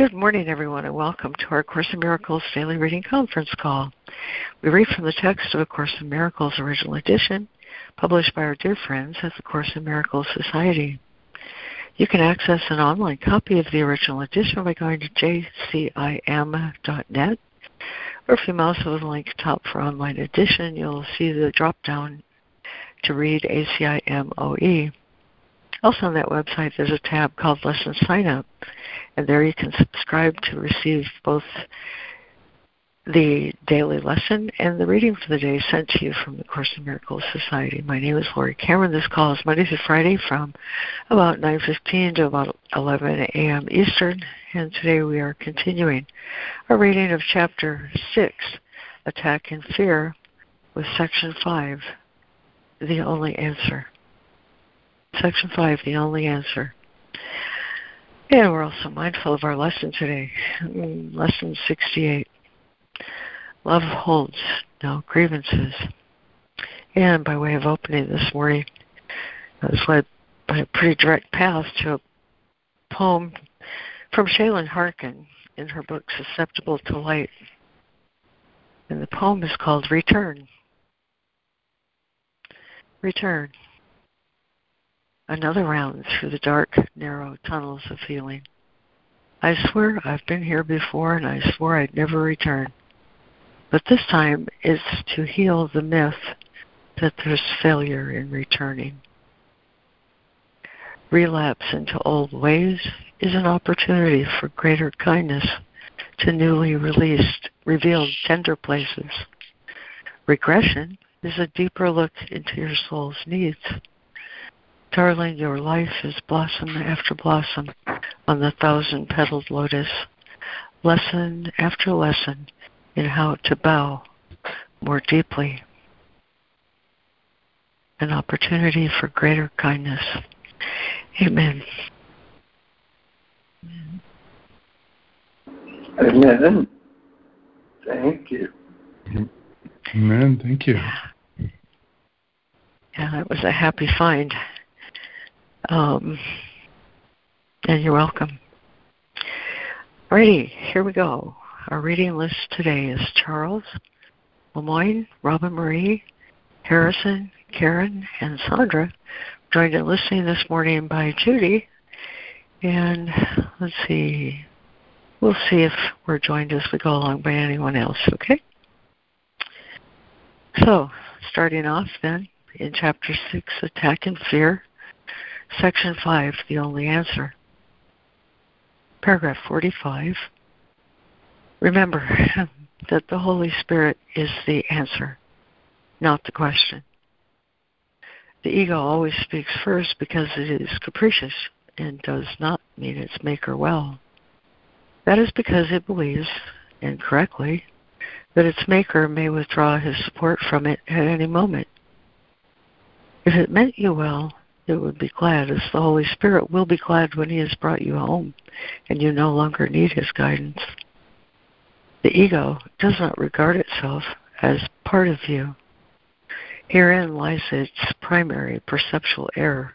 Good morning, everyone, and welcome to our Course in Miracles Daily Reading Conference Call. We read from the text of A Course in Miracles Original Edition, published by our dear friends at the Course in Miracles Society. You can access an online copy of the original edition by going to jcim.net, or if you mouse over the link top for online edition, you'll see the drop down to read ACIMOE. Also on that website, there's a tab called Lesson Sign Up, and there you can subscribe to receive both the daily lesson and the reading for the day sent to you from the Course in Miracles Society. My name is Laurie Cameron. This call is Monday through Friday from about 9.15 to about 11 a.m. Eastern, and today we are continuing our reading of Chapter 6, Attack and Fear, with Section 5, The Only Answer. Section 5, the only answer. And we're also mindful of our lesson today, lesson 68. Love holds no grievances. And by way of opening this morning, I was led by a pretty direct path to a poem from Chelan Harkin in her book Susceptible to Light. And the poem is called Return. Return another round through the dark, narrow tunnels of feeling. I swear I've been here before and I swore I'd never return. But this time it's to heal the myth that there's failure in returning. Relapse into old ways is an opportunity for greater kindness to newly released, revealed tender places. Regression is a deeper look into your soul's needs Darling, your life is blossom after blossom on the thousand petaled lotus, lesson after lesson in how to bow more deeply. An opportunity for greater kindness. Amen. Amen. Thank you. Amen. Thank you. Yeah, yeah that was a happy find. Um, and you're welcome. Alrighty, here we go. Our reading list today is Charles, Lemoyne, Robin Marie, Harrison, Karen, and Sandra. Joined in listening this morning by Judy. And let's see, we'll see if we're joined as we go along by anyone else, okay? So, starting off then in chapter 6, Attack and Fear. Section 5, the only answer. Paragraph 45. Remember that the Holy Spirit is the answer, not the question. The ego always speaks first because it is capricious and does not mean its maker well. That is because it believes, incorrectly, that its maker may withdraw his support from it at any moment. If it meant you well, it would be glad, as the Holy Spirit will be glad when He has brought you home and you no longer need His guidance. The ego does not regard itself as part of you. Herein lies its primary perceptual error,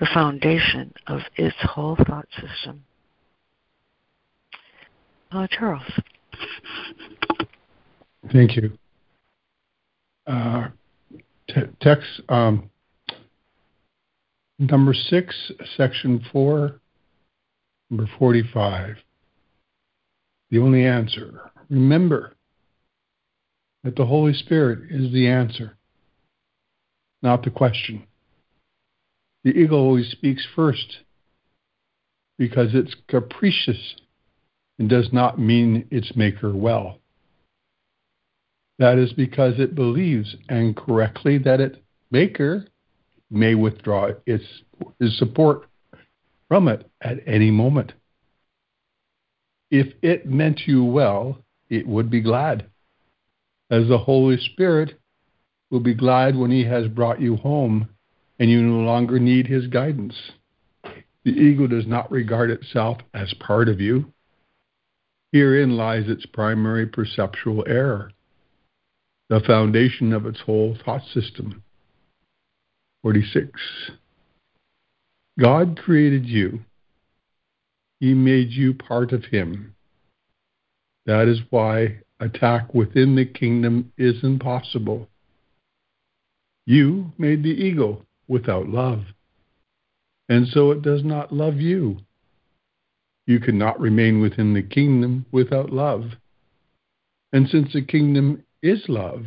the foundation of its whole thought system. Uh, Charles. Thank you. Uh, t- text um, Number six, section four, number 45. The only answer. Remember that the Holy Spirit is the answer, not the question. The ego always speaks first because it's capricious and does not mean its maker well. That is because it believes and correctly, that its maker may withdraw its, its support from it at any moment. If it meant you well, it would be glad, as the Holy Spirit will be glad when He has brought you home and you no longer need His guidance. The ego does not regard itself as part of you. Herein lies its primary perceptual error, the foundation of its whole thought system. 46. God created you he made you part of him. That is why attack within the kingdom is impossible. You made the ego without love, and so it does not love you. You cannot remain within the kingdom without love. And since the kingdom is love,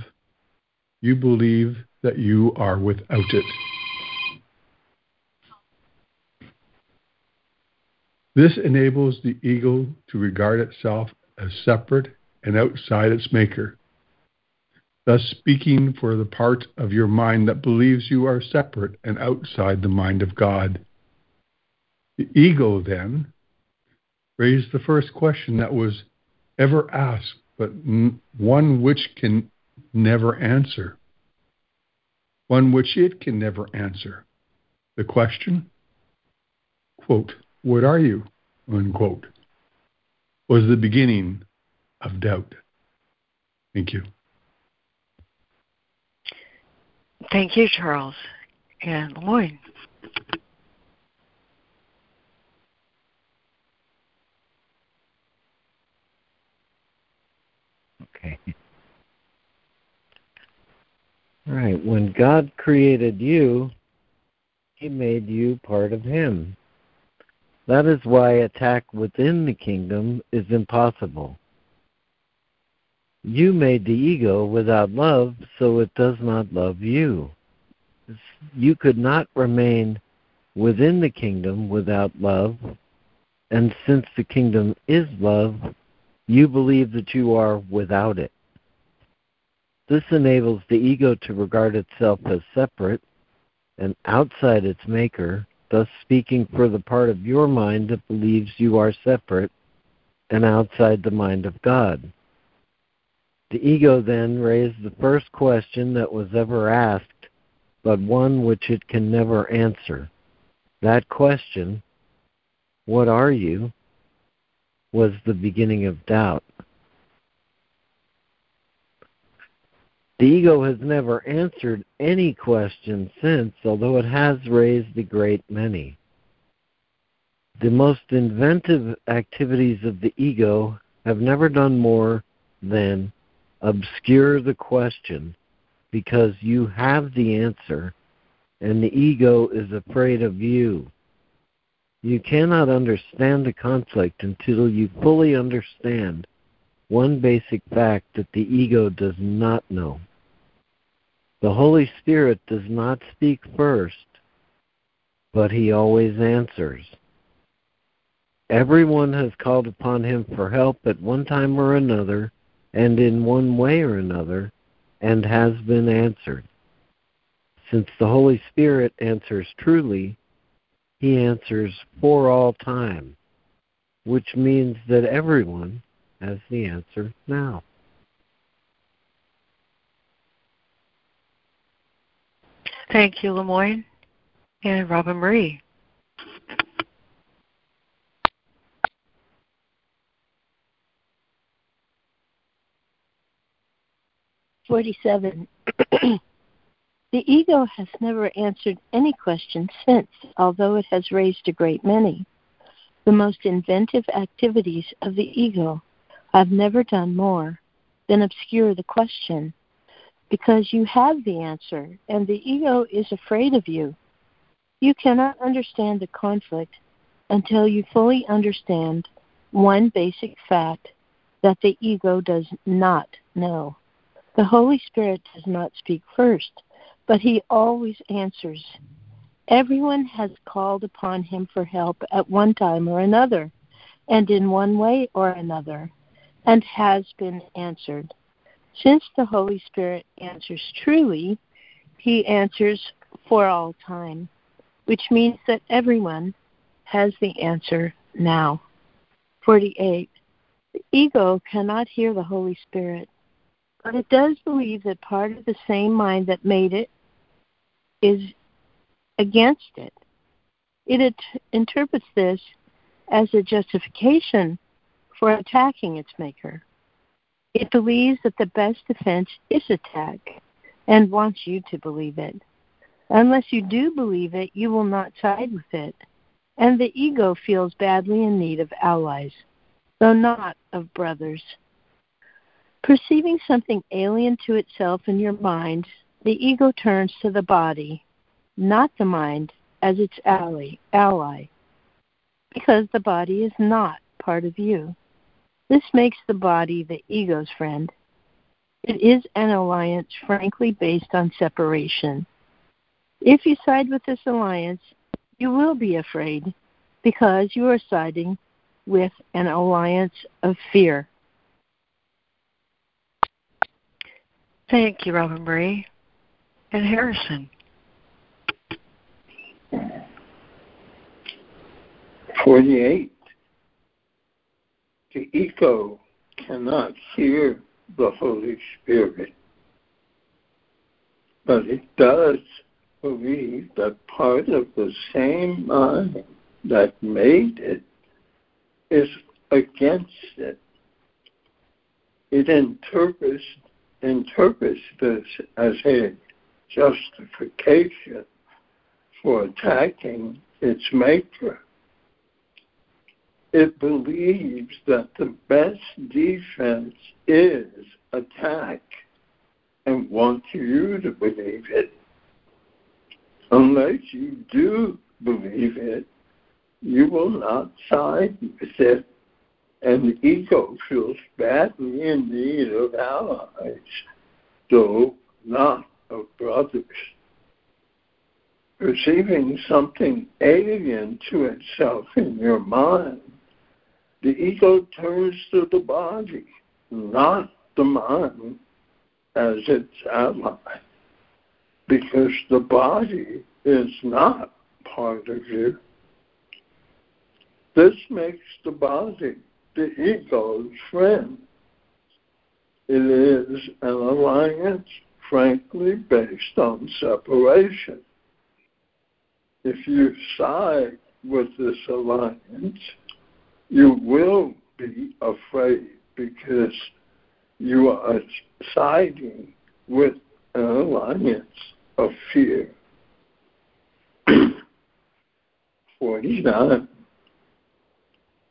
you believe that you are without it. This enables the ego to regard itself as separate and outside its maker, thus speaking for the part of your mind that believes you are separate and outside the mind of God. The ego, then, raised the first question that was ever asked, but one which can never answer. One which it can never answer. The question, quote, What are you? unquote, was the beginning of doubt. Thank you. Thank you, Charles. And Lemoyne. Okay. Right. When God created you, He made you part of Him. That is why attack within the kingdom is impossible. You made the ego without love, so it does not love you. You could not remain within the kingdom without love, and since the kingdom is love, you believe that you are without it. This enables the ego to regard itself as separate and outside its maker thus speaking for the part of your mind that believes you are separate and outside the mind of God. The ego then raised the first question that was ever asked, but one which it can never answer. That question, What are you? was the beginning of doubt. The ego has never answered any question since, although it has raised a great many. The most inventive activities of the ego have never done more than obscure the question because you have the answer and the ego is afraid of you. You cannot understand the conflict until you fully understand one basic fact that the ego does not know. The Holy Spirit does not speak first, but he always answers. Everyone has called upon him for help at one time or another, and in one way or another, and has been answered. Since the Holy Spirit answers truly, he answers for all time, which means that everyone has the answer now. Thank you, Lemoyne. And Robin Marie. Forty-seven. the ego has never answered any question since, although it has raised a great many. The most inventive activities of the ego have never done more than obscure the question because you have the answer and the ego is afraid of you. You cannot understand the conflict until you fully understand one basic fact that the ego does not know. The Holy Spirit does not speak first, but he always answers. Everyone has called upon him for help at one time or another, and in one way or another, and has been answered. Since the Holy Spirit answers truly, he answers for all time, which means that everyone has the answer now. 48. The ego cannot hear the Holy Spirit, but it does believe that part of the same mind that made it is against it. It it interprets this as a justification for attacking its maker. It believes that the best defense is attack and wants you to believe it. Unless you do believe it, you will not side with it, and the ego feels badly in need of allies, though not of brothers. Perceiving something alien to itself in your mind, the ego turns to the body, not the mind, as its ally, ally, because the body is not part of you. This makes the body the ego's friend. It is an alliance frankly based on separation. If you side with this alliance, you will be afraid because you are siding with an alliance of fear. Thank you, Robin Marie. And Harrison. 48. The ego cannot hear the Holy Spirit, but it does believe that part of the same mind that made it is against it. It interprets interprets this as a justification for attacking its maker. It believes that the best defense is attack and wants you to believe it. Unless you do believe it, you will not side with it, and the ego feels badly in need of allies, though not of brothers. Perceiving something alien to itself in your mind, the ego turns to the body, not the mind, as its ally, because the body is not part of you. This makes the body the ego's friend. It is an alliance frankly based on separation. If you side with this alliance, you will be afraid because you are siding with an alliance of fear. 49.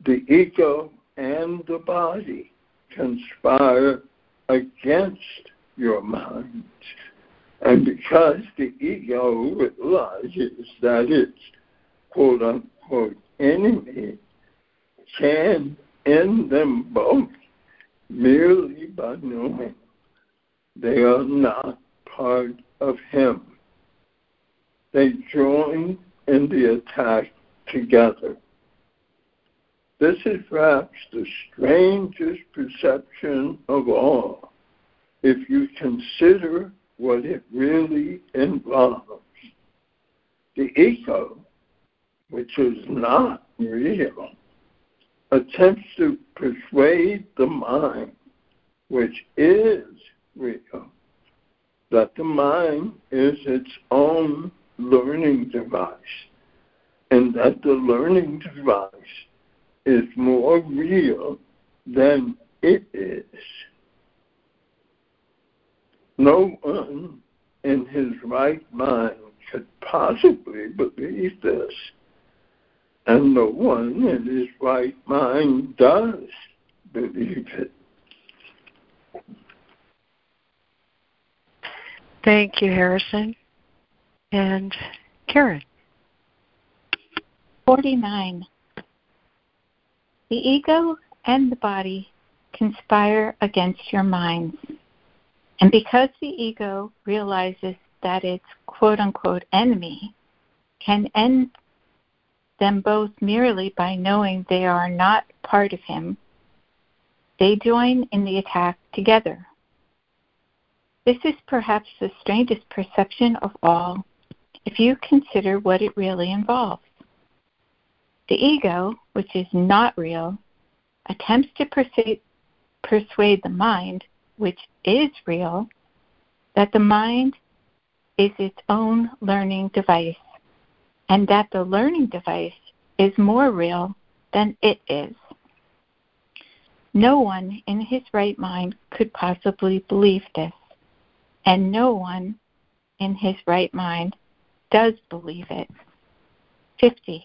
The ego and the body conspire against your mind. And because the ego realizes that its quote unquote enemy can end them both merely by knowing they are not part of him. They join in the attack together. This is perhaps the strangest perception of all if you consider what it really involves. The ego, which is not real, attempts to persuade the mind, which is real, that the mind is its own learning device, and that the learning device is more real than it is. No one in his right mind could possibly believe this, and no one in his right mind does believe it. Thank you, Harrison. And Karen. 49. The ego and the body conspire against your minds. And because the ego realizes that its quote unquote enemy can end them both merely by knowing they are not part of him, they join in the attack together. This is perhaps the strangest perception of all if you consider what it really involves. The ego, which is not real, attempts to persuade, the mind, which is real, that the mind is its own learning device, and that the learning device is more real than it is. No one in his right mind could possibly believe this, and no one in his right mind does believe it. 50.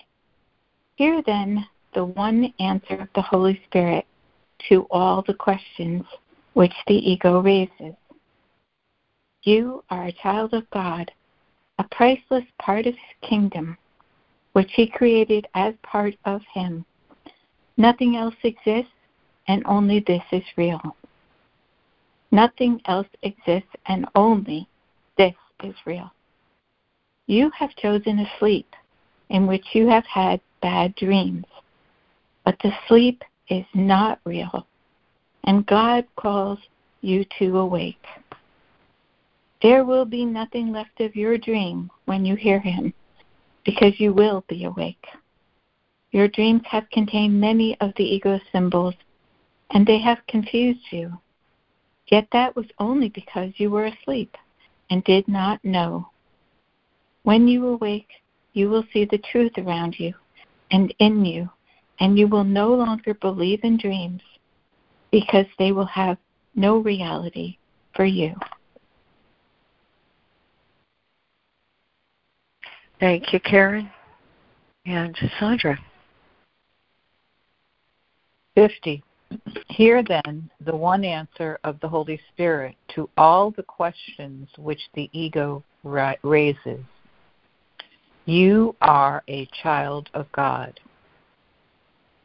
Hear then the one answer of the Holy Spirit to all the questions which the ego raises. You are a child of God, a priceless part of His kingdom, which He created as part of Him. Nothing else exists, and only this is real. Nothing else exists, and only this is real. You have chosen a sleep in which you have had bad dreams, but the sleep is not real, and God calls you to awake. There will be nothing left of your dream when you hear Him, because you will be awake. Your dreams have contained many of the ego symbols, and they have confused you. Yet that was only because you were asleep and did not know. When you awake, you will see the truth around you and in you, and you will no longer believe in dreams because they will have no reality for you. Thank you, Karen. And Sandra. 50. Hear then the one answer of the Holy Spirit to all the questions which the ego raises. You are a child of God,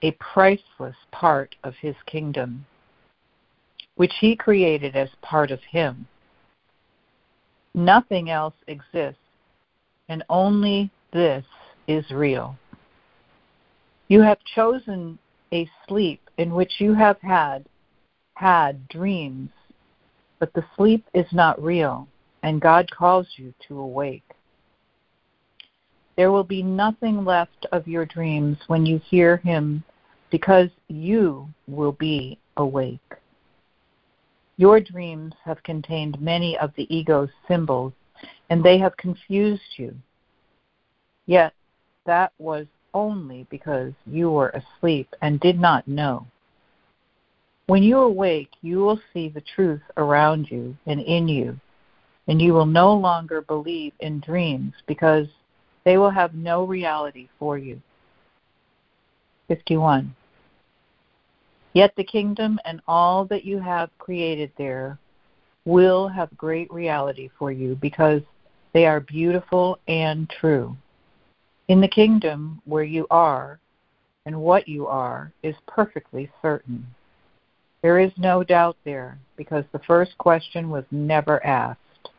a priceless part of His kingdom, which He created as part of Him. Nothing else exists, and only this is real. You have chosen a sleep in which you have had had dreams, but the sleep is not real, and God calls you to awake. There will be nothing left of your dreams when you hear him because you will be awake. Your dreams have contained many of the ego's symbols, and they have confused you. Yet that was only because you were asleep and did not know. When you awake, you will see the truth around you and in you, and you will no longer believe in dreams because they will have no reality for you. 51. Yet the kingdom and all that you have created there will have great reality for you because they are beautiful and true. In the kingdom where you are and what you are is perfectly certain. There is no doubt there because the first question was never asked.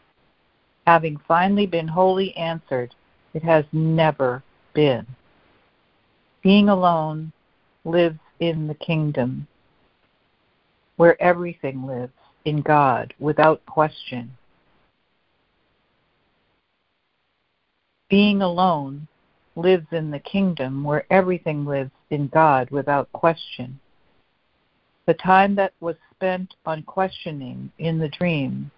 Having finally been wholly answered, it has never been. Being alone lives in the kingdom where everything lives in God without question. Being alone lives in the kingdom where everything lives in God without question. The time that was spent on questioning in the dream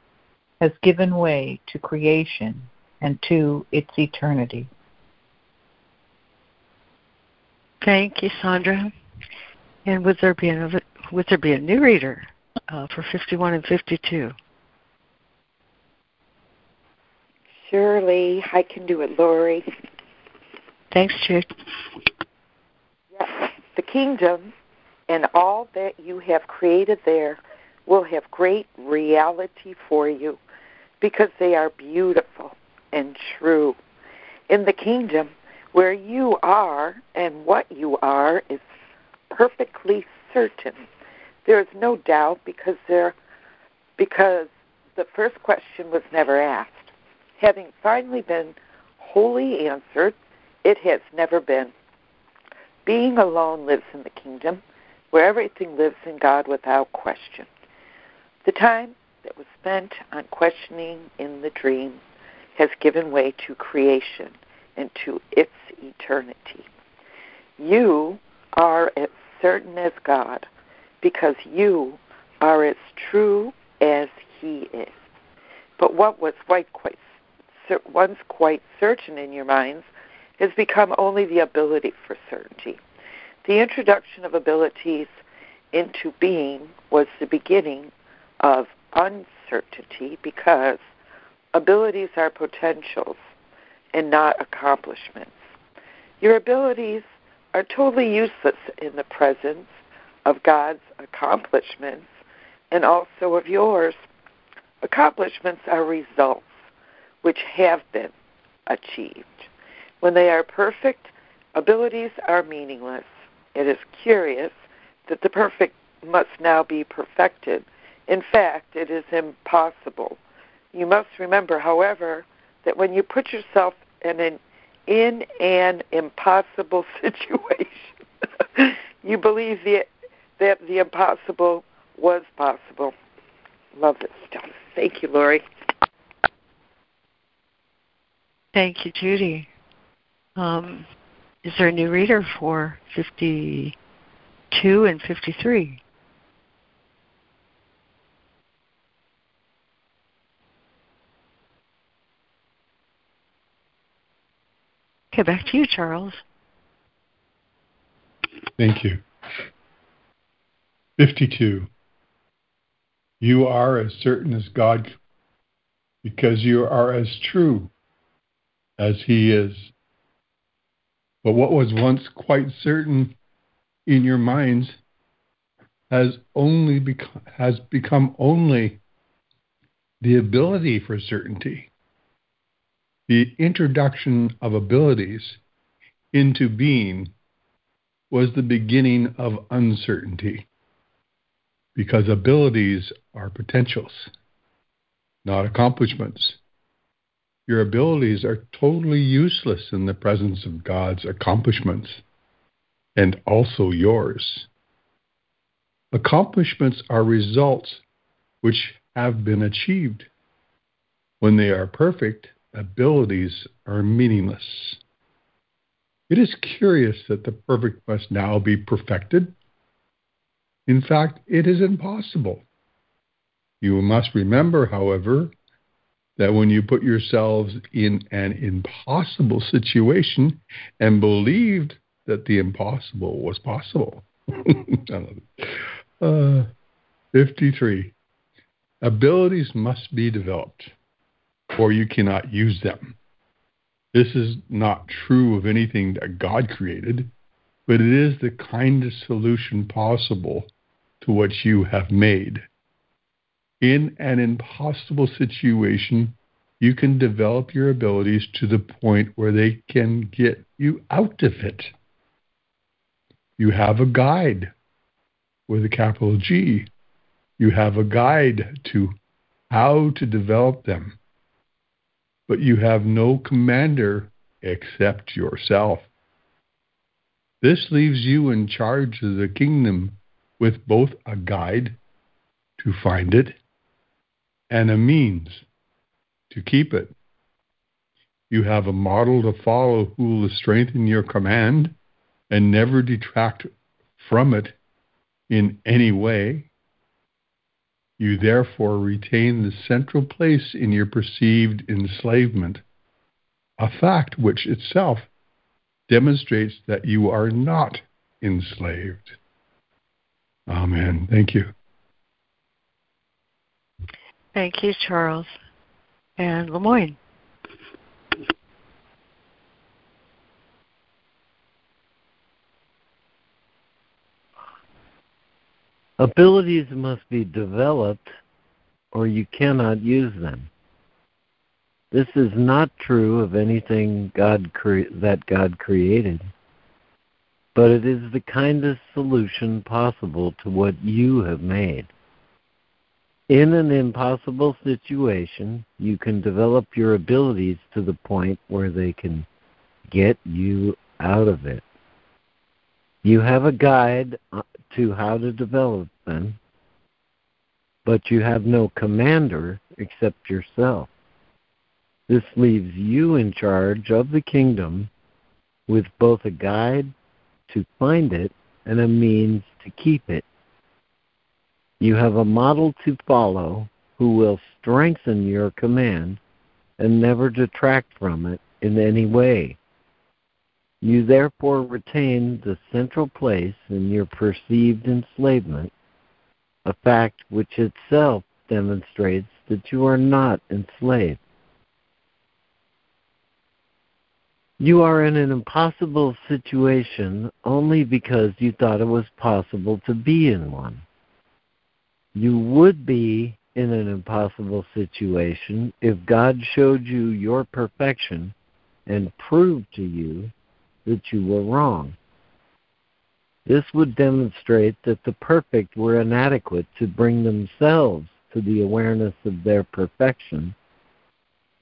has given way to creation and to its eternity. Thank you, Sandra. And would there be another, would there be a new reader uh, for 51 and 52? Surely I can do it, Laurie. Thanks, Jude. Yes, the kingdom and all that you have created there will have great reality for you because they are beautiful and true. In the kingdom, where you are and what you are is perfectly certain. There is no doubt because there because the first question was never asked. Having finally been wholly answered, it has never been. Being alone lives in the kingdom, where everything lives in God without question. The time that was spent on questioning in the dream has given way to creation and to its eternity. You are as certain as God because you are as true as He is. But what was quite, quite once quite certain in your minds has become only the ability for certainty. The introduction of abilities into being was the beginning of uncertainty because abilities are potentials and not accomplishments. Your abilities are totally useless in the presence of God's accomplishments and also of yours. Accomplishments are results which have been achieved. When they are perfect, abilities are meaningless. It is curious that the perfect must now be perfected. In fact, it is impossible. You must remember, however, that when you put yourself in an, in an impossible situation, you believe the, that the impossible was possible. Love this stuff. Thank you, Laurie. Thank you, Judy. Um, is there a new reader for 52 and 53? Okay, back to you, Charles. Thank you. 52. You are as certain as God because you are as true as He is. But what was once quite certain in your minds has only has become only the ability for certainty. The introduction of abilities into being was the beginning of uncertainty because abilities are potentials, not accomplishments. Your abilities are totally useless in the presence of God's accomplishments and also yours. Accomplishments are results which have been achieved. When they are perfect, abilities are meaningless. It is curious that the perfect must now be perfected. In fact, it is impossible. You must remember, however, that when you put yourselves in an impossible situation and believed that the impossible was possible. uh, 53. Abilities must be developed, or you cannot use them. This is not true of anything that God created, but it is the kindest solution possible to what you have made. In an impossible situation, you can develop your abilities to the point where they can get you out of it. You have a guide with a capital G. You have a guide to how to develop them. But you have no commander except yourself. This leaves you in charge of the kingdom with both a guide to find it and a means to keep it. You have a model to follow who will strengthen your command and never detract from it in any way. You therefore retain the central place in your perceived enslavement, a fact which itself demonstrates that you are not enslaved. Amen. Thank you. Thank you, Charles. And Lemoyne. Abilities must be developed or you cannot use them. This is not true of anything God cre- that God created, but it is the kindest solution possible to what you have made. In an impossible situation, you can develop your abilities to the point where they can get you out of it. You have a guide uh, to how to develop them, but you have no commander except yourself. This leaves you in charge of the kingdom with both a guide to find it and a means to keep it. You have a model to follow who will strengthen your command and never detract from it in any way. You therefore retain the central place in your perceived enslavement, a fact which itself demonstrates that you are not enslaved. You are in an impossible situation only because you thought it was possible to be in one. You would be in an impossible situation if God showed you your perfection and proved to you that you were wrong. This would demonstrate that the perfect were inadequate to bring themselves to the awareness of their perfection,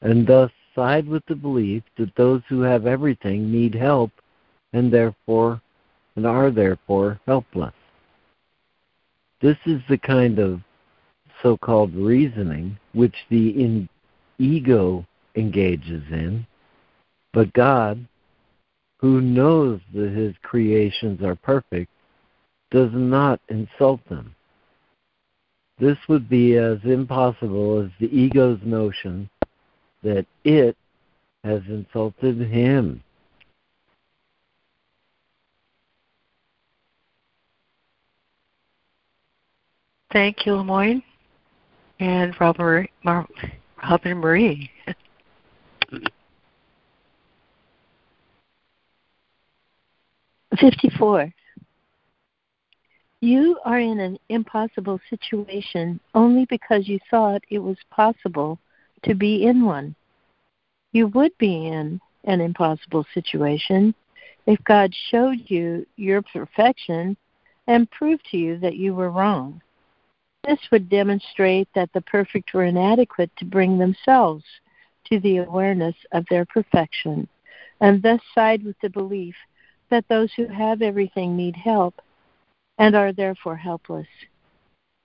and thus side with the belief that those who have everything need help and therefore and are therefore helpless. This is the kind of so called reasoning which the in ego engages in, but God, who knows that his creations are perfect, does not insult them. This would be as impossible as the ego's notion that it has insulted him. Thank you, Lemoyne and Robert, Marie. Robin Marie. Fifty-four. You are in an impossible situation only because you thought it was possible to be in one. You would be in an impossible situation if God showed you your perfection and proved to you that you were wrong. This would demonstrate that the perfect were inadequate to bring themselves to the awareness of their perfection, and thus side with the belief that those who have everything need help and are therefore helpless.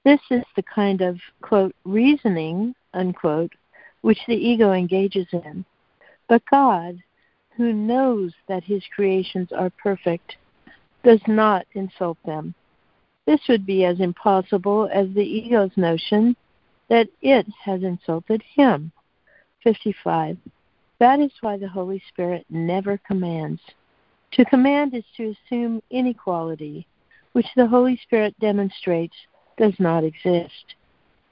This is the kind of, quote, reasoning, unquote, which the ego engages in. But God, who knows that his creations are perfect, does not insult them. This would be as impossible as the ego's notion that it has insulted him. 55. That is why the Holy Spirit never commands. To command is to assume inequality, which the Holy Spirit demonstrates does not exist.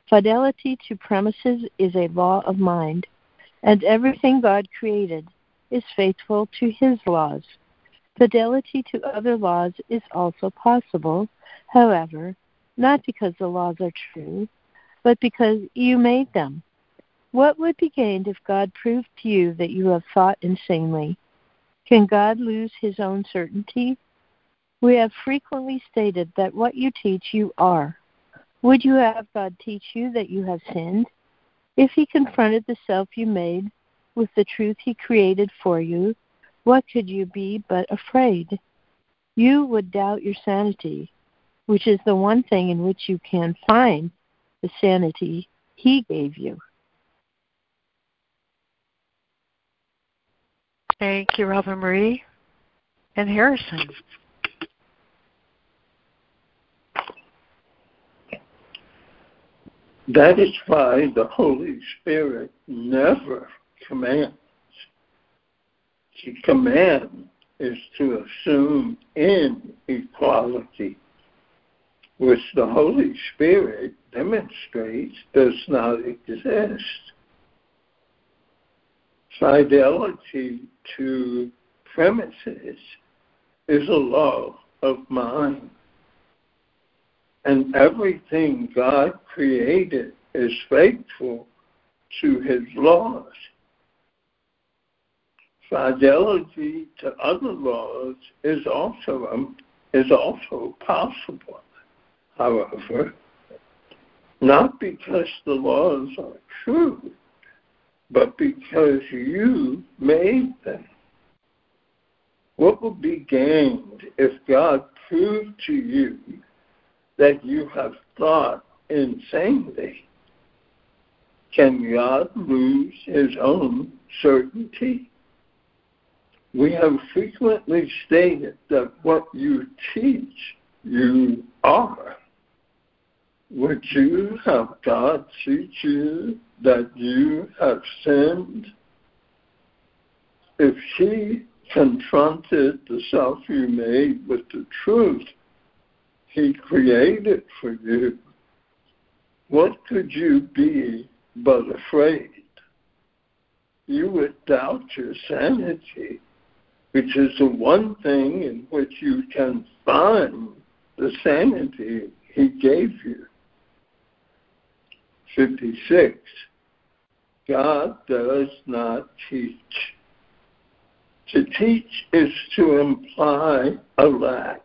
Fidelity to premises is a law of mind, and everything God created is faithful to his laws. Fidelity to other laws is also possible, however, not because the laws are true, but because you made them. What would be gained if God proved to you that you have thought insanely? Can God lose his own certainty? We have frequently stated that what you teach, you are. Would you have God teach you that you have sinned? If he confronted the self you made with the truth he created for you, what could you be but afraid? You would doubt your sanity, which is the one thing in which you can find the sanity he gave you. Thank you, Robin Marie and Harrison. That is why the Holy Spirit never commands. To command is to assume inequality, which the Holy Spirit demonstrates does not exist. Fidelity to premises is a law of mind and everything God created is faithful to his laws. Fidelity to other laws is also um, is also possible. However, not because the laws are true, but because you made them. What would be gained if God proved to you that you have thought insanely, can God lose his own certainty? We have frequently stated that what you teach, you are. Would you have God teach you that you have sinned? If he confronted the self you made with the truth, he created for you, what could you be but afraid? You would doubt your sanity, which is the one thing in which you can find the sanity he gave you. 56. God does not teach. To teach is to imply a lack,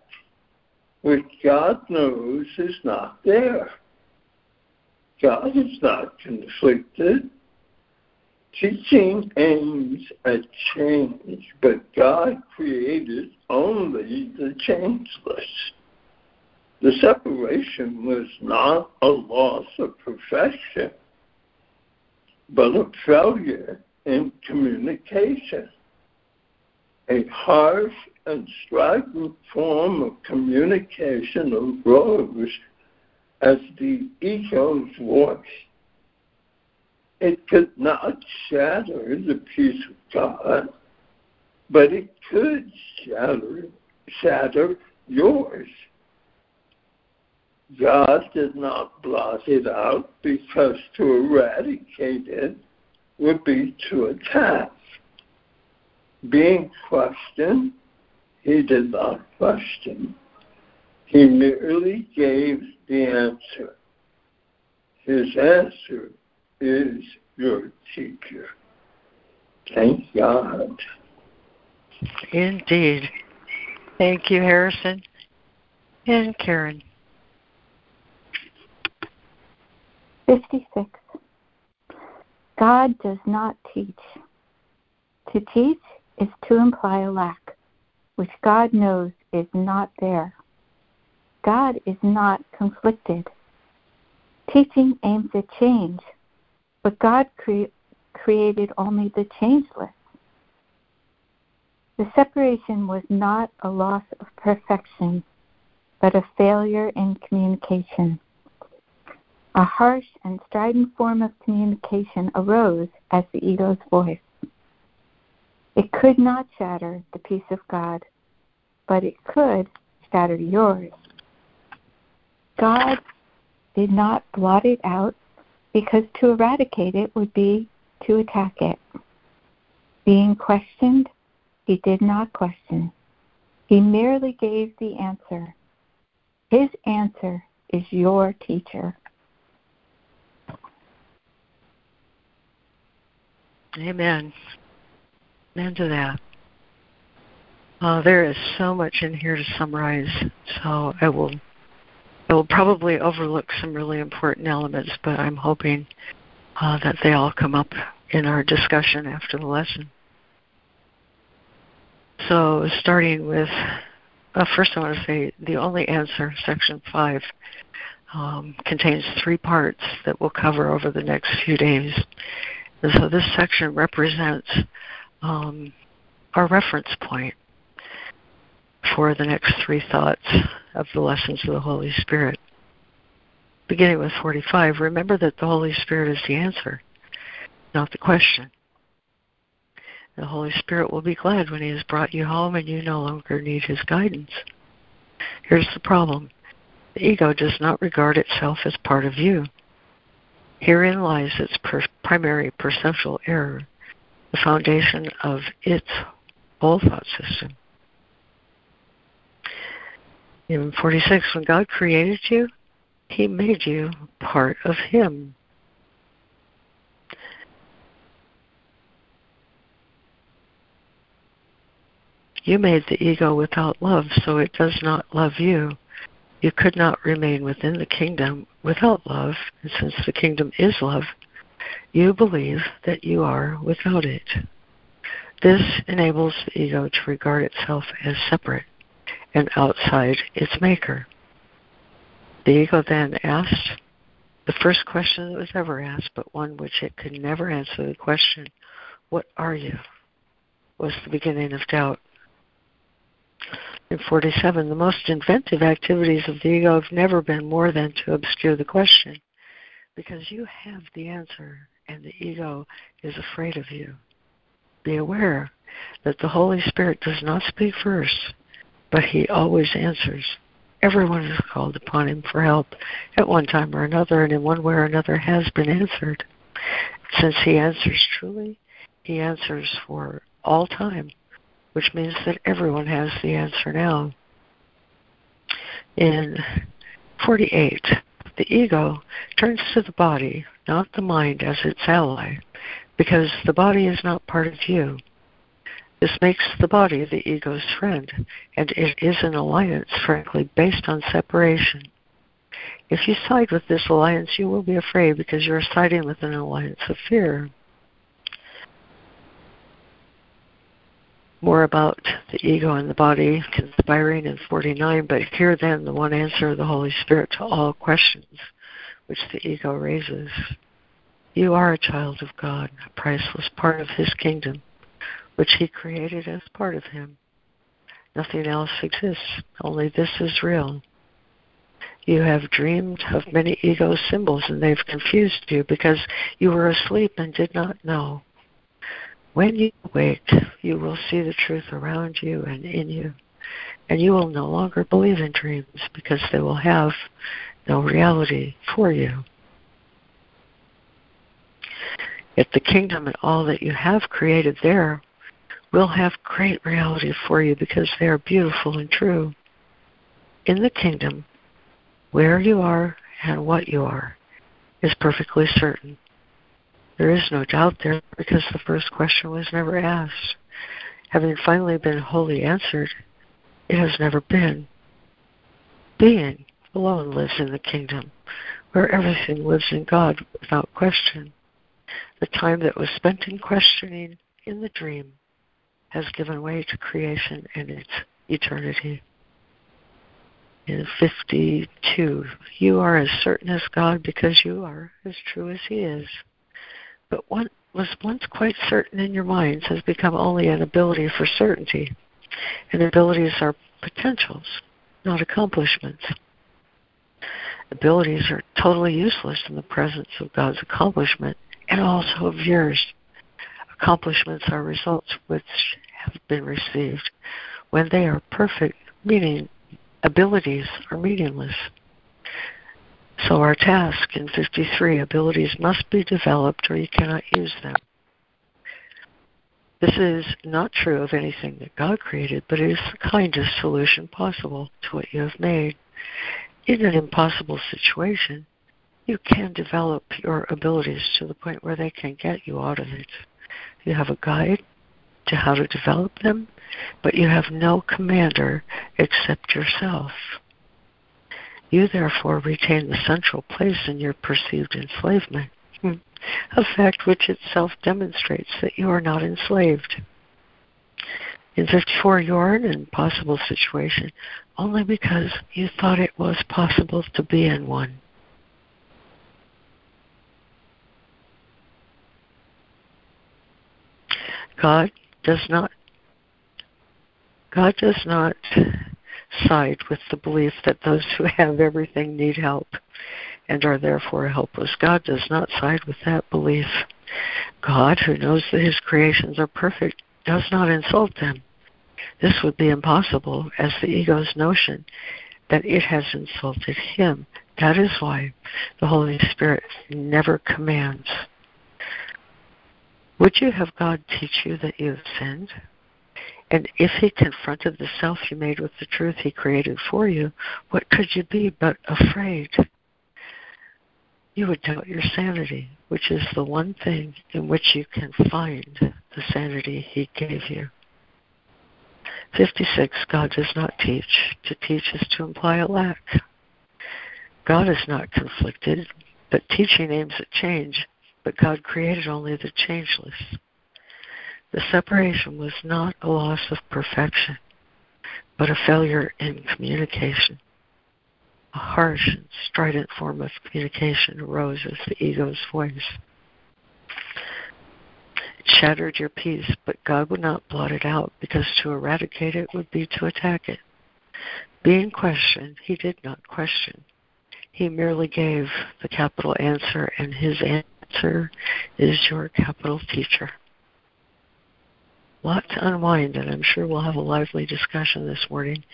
which God knows is not there. God is not conflicted. Teaching aims at change, but God created only the changeless. The separation was not a loss of profession, but a failure in communication. A harsh and strident form of communication arose as the ego's voice it could not shatter the peace of God, but it could shatter, shatter yours. God did not blot it out because to eradicate it would be to attack. Being questioned, he did not question. He merely gave the answer. His answer is your teacher. Thank God. Indeed. Thank you, Harrison. And Karen. 56. God does not teach. To teach is to imply a lack, which God knows is not there. God is not conflicted. Teaching aims at change, but God cre- created only the changeless. The separation was not a loss of perfection, but a failure in communication. A harsh and strident form of communication arose as the ego's voice. It could not shatter the peace of God, but it could shatter yours. God did not blot it out because to eradicate it would be to attack it. Being questioned, he did not question. He merely gave the answer. His answer is your teacher. Amen. Amen to that. Uh, there is so much in here to summarize, so I will I will probably overlook some really important elements, but I'm hoping uh, that they all come up in our discussion after the lesson. So, starting with, uh, first I want to say the only answer, section 5, um, contains three parts that we'll cover over the next few days. And so, this section represents um, our reference point for the next three thoughts of the lessons of the Holy Spirit. Beginning with 45, remember that the Holy Spirit is the answer, not the question. The Holy Spirit will be glad when He has brought you home and you no longer need His guidance. Here's the problem the ego does not regard itself as part of you. Herein lies its per- primary perceptual error, the foundation of its whole thought system. In 46, when God created you, He made you part of Him. You made the ego without love, so it does not love you. You could not remain within the kingdom without love, and since the kingdom is love, you believe that you are without it. This enables the ego to regard itself as separate and outside its maker. The ego then asked the first question that was ever asked, but one which it could never answer the question, What are you? was the beginning of doubt. In 47, the most inventive activities of the ego have never been more than to obscure the question, because you have the answer and the ego is afraid of you. Be aware that the Holy Spirit does not speak first, but he always answers. Everyone is called upon him for help at one time or another, and in one way or another has been answered. Since he answers truly, he answers for all time which means that everyone has the answer now. In 48, the ego turns to the body, not the mind, as its ally, because the body is not part of you. This makes the body the ego's friend, and it is an alliance, frankly, based on separation. If you side with this alliance, you will be afraid because you are siding with an alliance of fear. More about the ego and the body conspiring in 49, but here then the one answer of the Holy Spirit to all questions which the ego raises. You are a child of God, a priceless part of His kingdom, which He created as part of Him. Nothing else exists, only this is real. You have dreamed of many ego symbols and they've confused you because you were asleep and did not know. When you wake, you will see the truth around you and in you, and you will no longer believe in dreams because they will have no reality for you. Yet the kingdom and all that you have created there will have great reality for you because they are beautiful and true. In the kingdom, where you are and what you are is perfectly certain. There is no doubt there because the first question was never asked. Having finally been wholly answered, it has never been. Being alone lives in the kingdom, where everything lives in God without question. The time that was spent in questioning in the dream has given way to creation and its eternity in 52. You are as certain as God because you are as true as He is. But what was once quite certain in your minds has become only an ability for certainty. And abilities are potentials, not accomplishments. Abilities are totally useless in the presence of God's accomplishment and also of yours. Accomplishments are results which have been received. When they are perfect, meaning abilities are meaningless. So our task in 53, abilities must be developed or you cannot use them. This is not true of anything that God created, but it is the kindest solution possible to what you have made. In an impossible situation, you can develop your abilities to the point where they can get you out of it. You have a guide to how to develop them, but you have no commander except yourself. You therefore retain the central place in your perceived enslavement, a fact which itself demonstrates that you are not enslaved. In 54, you are in an impossible situation only because you thought it was possible to be in one. God does not God does not side with the belief that those who have everything need help and are therefore helpless. God does not side with that belief. God, who knows that his creations are perfect, does not insult them. This would be impossible as the ego's notion that it has insulted him. That is why the Holy Spirit never commands. Would you have God teach you that you have sinned? And if he confronted the self you made with the truth he created for you, what could you be but afraid? You would doubt your sanity, which is the one thing in which you can find the sanity he gave you. 56. God does not teach. To teach is to imply a lack. God is not conflicted, but teaching aims at change. But God created only the changeless. The separation was not a loss of perfection, but a failure in communication. A harsh and strident form of communication arose as the ego's voice. It shattered your peace, but God would not blot it out because to eradicate it would be to attack it. Being questioned, he did not question. He merely gave the capital answer, and his answer is your capital teacher lot to unwind, and I'm sure we'll have a lively discussion this morning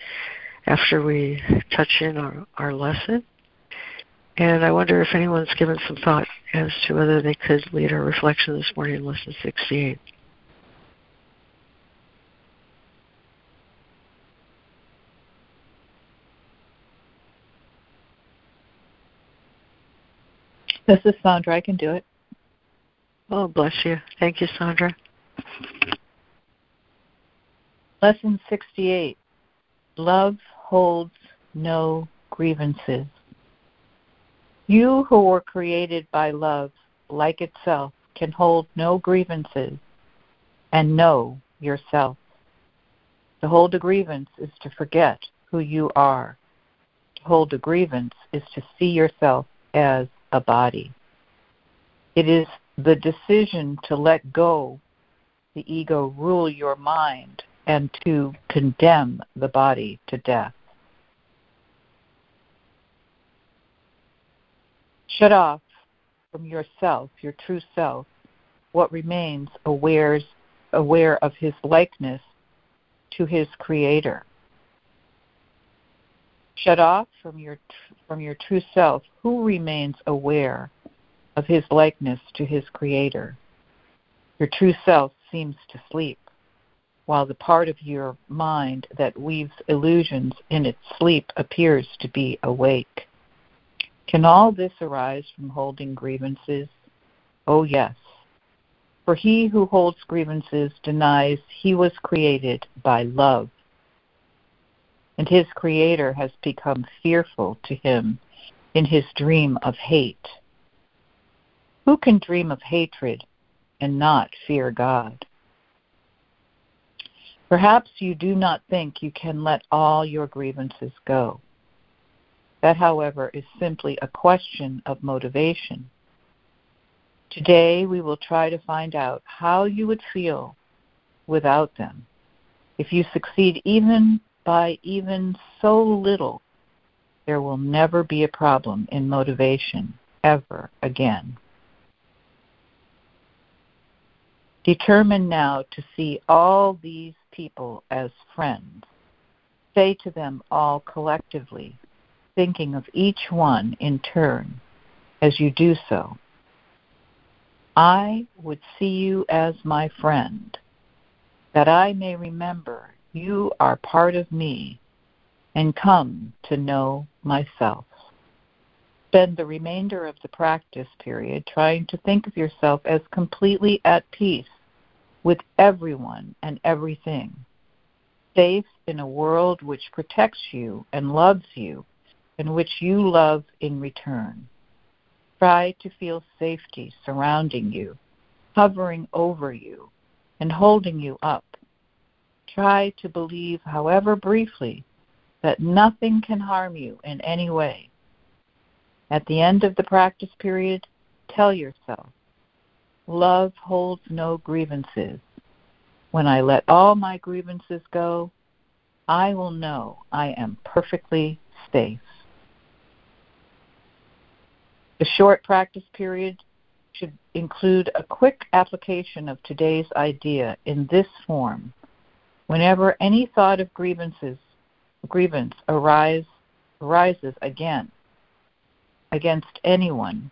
after we touch in our, our lesson. And I wonder if anyone's given some thought as to whether they could lead our reflection this morning in Lesson 68. This is Sandra. I can do it. Oh, bless you. Thank you, Sandra. Lesson 68 Love holds no grievances. You who were created by love, like itself, can hold no grievances and know yourself. To hold a grievance is to forget who you are. To hold a grievance is to see yourself as a body. It is the decision to let go the ego rule your mind and to condemn the body to death. Shut off from yourself, your true self, what remains awares, aware of his likeness to his creator. Shut off from your from your true self, who remains aware of his likeness to his creator. Your true self seems to sleep, while the part of your mind that weaves illusions in its sleep appears to be awake. Can all this arise from holding grievances? Oh, yes. For he who holds grievances denies he was created by love, and his creator has become fearful to him in his dream of hate. Who can dream of hatred and not fear God? Perhaps you do not think you can let all your grievances go. That, however, is simply a question of motivation. Today we will try to find out how you would feel without them. If you succeed even by even so little, there will never be a problem in motivation ever again. Determine now to see all these people as friends. Say to them all collectively, thinking of each one in turn as you do so. I would see you as my friend, that I may remember you are part of me and come to know myself. Spend the remainder of the practice period trying to think of yourself as completely at peace with everyone and everything, safe in a world which protects you and loves you, and which you love in return. Try to feel safety surrounding you, hovering over you, and holding you up. Try to believe, however briefly, that nothing can harm you in any way. At the end of the practice period, tell yourself, Love holds no grievances. When I let all my grievances go, I will know I am perfectly safe. The short practice period should include a quick application of today's idea in this form. Whenever any thought of grievances grievance arise, arises again against anyone,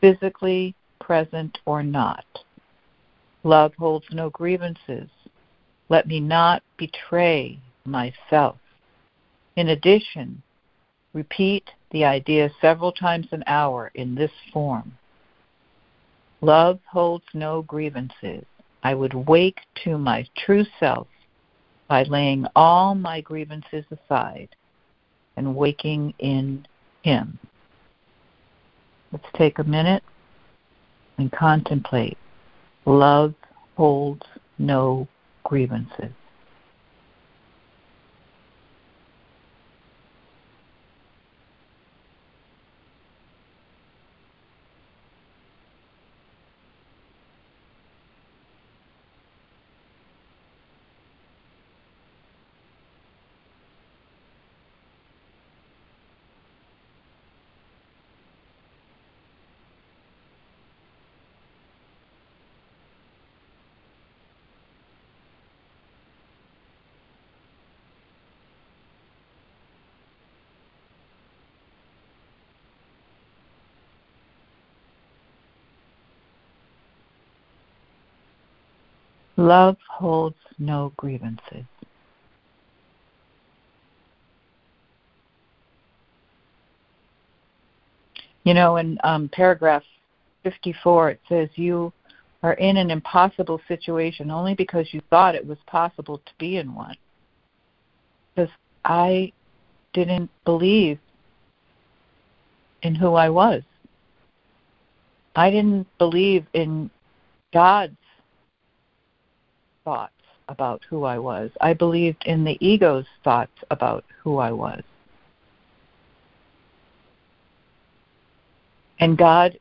physically, present or not. Love holds no grievances. Let me not betray myself. In addition, repeat the idea several times an hour in this form. Love holds no grievances. I would wake to my true self by laying all my grievances aside and waking in Him. Let's take a minute and contemplate. Love holds no grievances. Love holds no grievances. You know, in um, paragraph 54, it says, You are in an impossible situation only because you thought it was possible to be in one. Because I didn't believe in who I was. I didn't believe in God's thoughts about who I was. I believed in the ego's thoughts about who I was. And God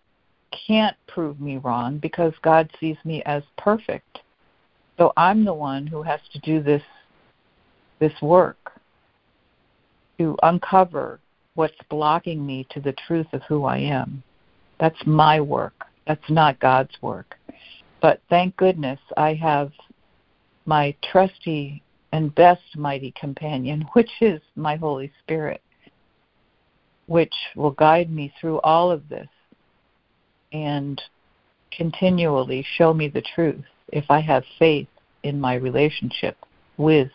can't prove me wrong because God sees me as perfect. So I'm the one who has to do this this work to uncover what's blocking me to the truth of who I am. That's my work. That's not God's work. But thank goodness I have my trusty and best mighty companion, which is my Holy Spirit, which will guide me through all of this and continually show me the truth if I have faith in my relationship with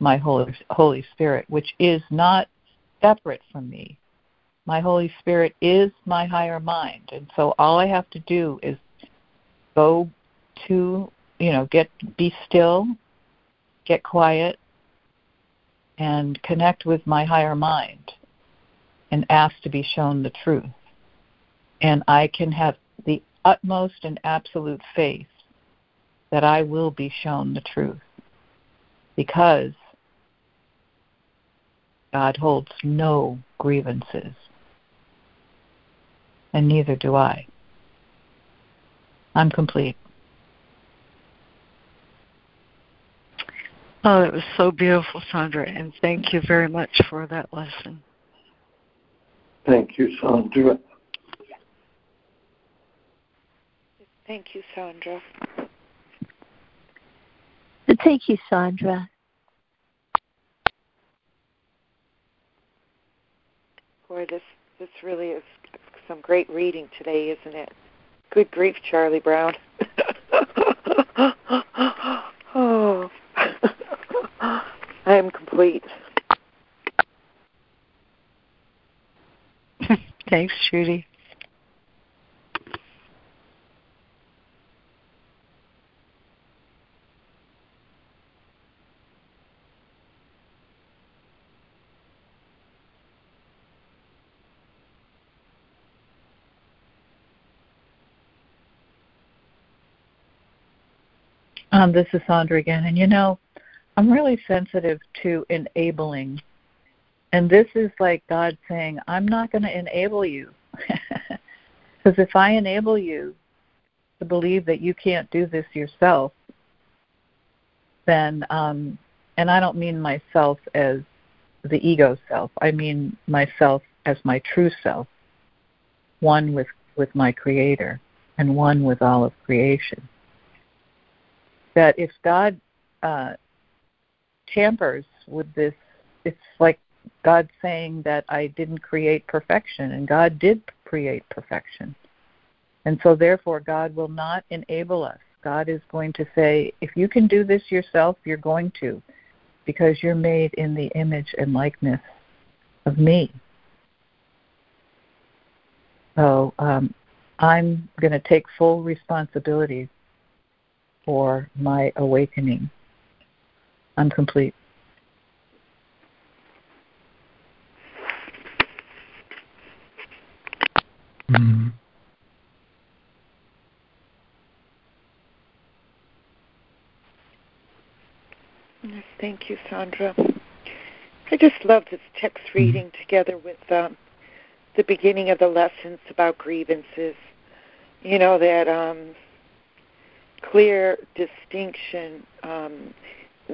my Holy, Holy Spirit, which is not separate from me. My Holy Spirit is my higher mind. And so all I have to do is go to, you know, get be still, get quiet, and connect with my higher mind and ask to be shown the truth. And I can have the utmost and absolute faith that I will be shown the truth because God holds no grievances, and neither do I. I'm complete. Oh, it was so beautiful, Sandra, and thank you very much for that lesson. Thank you, Sandra. Thank you, Sandra. Thank you, Sandra. Boy, this this really is some great reading today, isn't it? Good grief, Charlie Brown. oh, I am complete. Thanks, Judy. Um, this is Sandra again. And you know, I'm really sensitive to enabling. And this is like God saying, I'm not going to enable you. Because if I enable you to believe that you can't do this yourself, then, um, and I don't mean myself as the ego self, I mean myself as my true self, one with, with my Creator and one with all of creation that if God uh, tampers with this, it's like God saying that I didn't create perfection, and God did create perfection. And so, therefore, God will not enable us. God is going to say, if you can do this yourself, you're going to, because you're made in the image and likeness of me. So um, I'm going to take full responsibility for my awakening. I'm complete. Mm-hmm. Thank you, Sandra. I just love this text mm-hmm. reading together with um, the beginning of the lessons about grievances. You know that um, clear distinction um,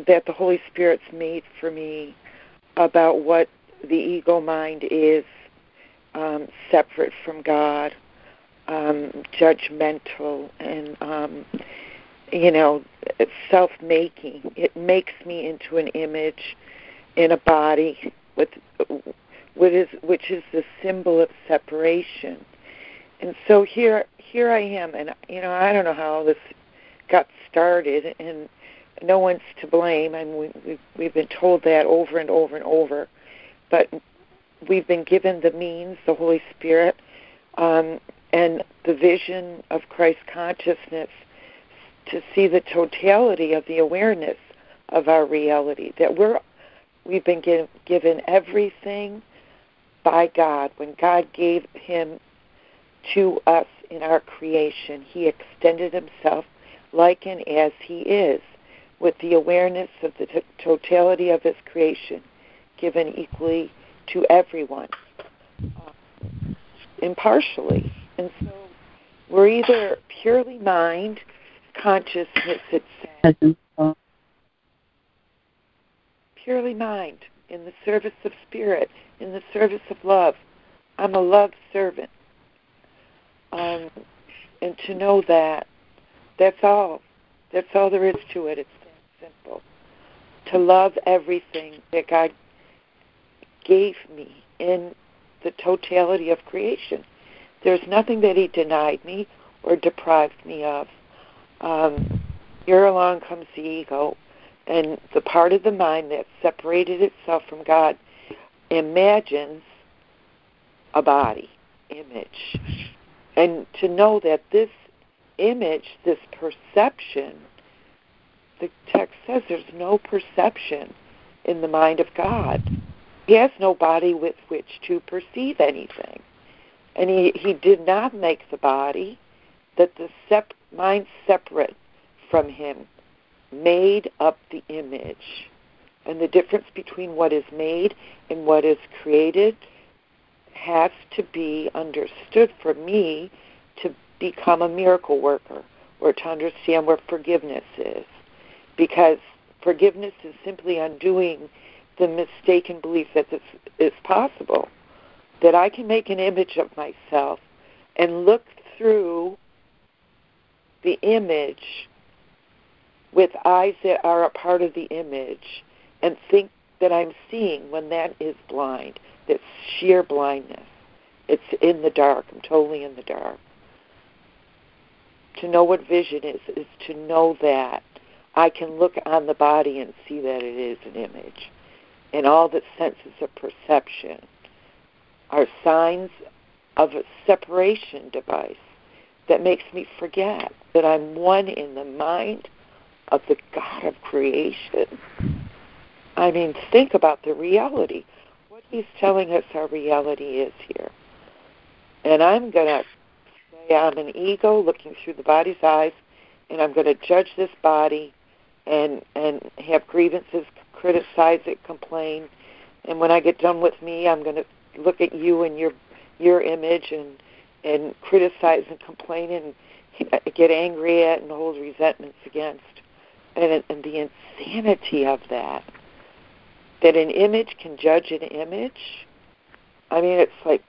that the Holy Spirit's made for me about what the ego mind is um, separate from God, um, judgmental, and um, you know, self-making. It makes me into an image in a body with, with is, which is the symbol of separation. And so here, here I am, and you know, I don't know how this got started, and no one's to blame. I mean, we, we've, been told that over and over and over, but we've been given the means, the Holy Spirit, um, and the vision of Christ consciousness to see the totality of the awareness of our reality that we're we've been give, given everything by God when God gave him to us in our creation he extended himself like and as he is with the awareness of the t- totality of his creation given equally to everyone uh, impartially. And so we're either purely mind consciousness itself purely mind in the service of spirit in the service of love. I'm a love servant. Um, and to know that that's all. That's all there is to it. It's simple. To love everything that god gave me in the totality of creation. There's nothing that he denied me or deprived me of. Um, here along comes the ego and the part of the mind that separated itself from god imagines a body image. And to know that this image, this perception, the text says there's no perception in the mind of God. He has no body with which to perceive anything. And he, he did not make the body that the sep- mind separate from him made up the image. And the difference between what is made and what is created has to be understood for me to become a miracle worker or to understand what forgiveness is. Because forgiveness is simply undoing the mistaken belief that this is possible, that I can make an image of myself and look through the image with eyes that are a part of the image and think that I'm seeing when that is blind. That's sheer blindness. It's in the dark. I'm totally in the dark. To know what vision is, is to know that I can look on the body and see that it is an image. And all the senses of perception are signs of a separation device that makes me forget that I'm one in the mind of the God of creation. I mean, think about the reality. What he's telling us our reality is here. And I'm going to say I'm an ego looking through the body's eyes, and I'm going to judge this body and and have grievances, criticize it, complain. And when I get done with me, I'm going to look at you and your your image and and criticize and complain and get angry at and hold resentments against. And, and the insanity of that that an image can judge an image. I mean, it's like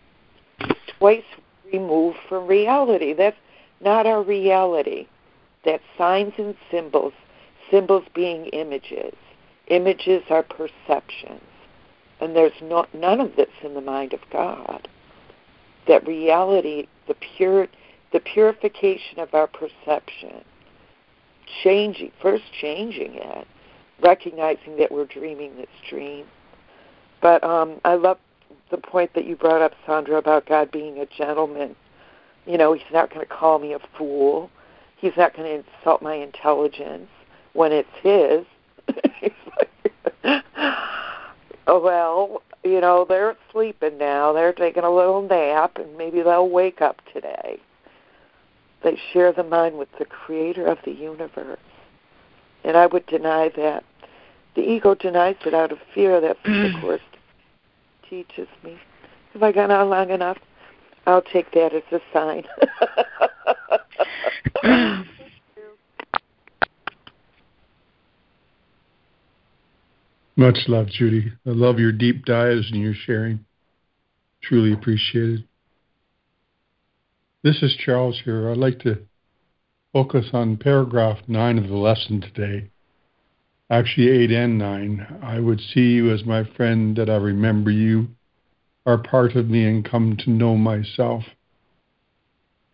twice removed from reality. That's not our reality. That's signs and symbols, symbols being images. Images are perceptions. And there's no, none of this in the mind of God. That reality, the pure, the purification of our perception, changing, first changing it, recognizing that we're dreaming this dream. But um, I love the point that you brought up, Sandra, about God being a gentleman. You know, He's not going to call me a fool. He's not going to insult my intelligence when it's His. oh well, you know, they're sleeping now. They're taking a little nap, and maybe they'll wake up today. They share the mind with the Creator of the universe. And I would deny that. The ego denies it out of fear. That's what the mm. Course teaches me. Have I gone on long enough? I'll take that as a sign. Much love, Judy. I love your deep dives and your sharing. Truly appreciated. This is Charles here. I'd like to focus on paragraph 9 of the lesson today. Actually, 8 and 9. I would see you as my friend, that I remember you, are part of me, and come to know myself.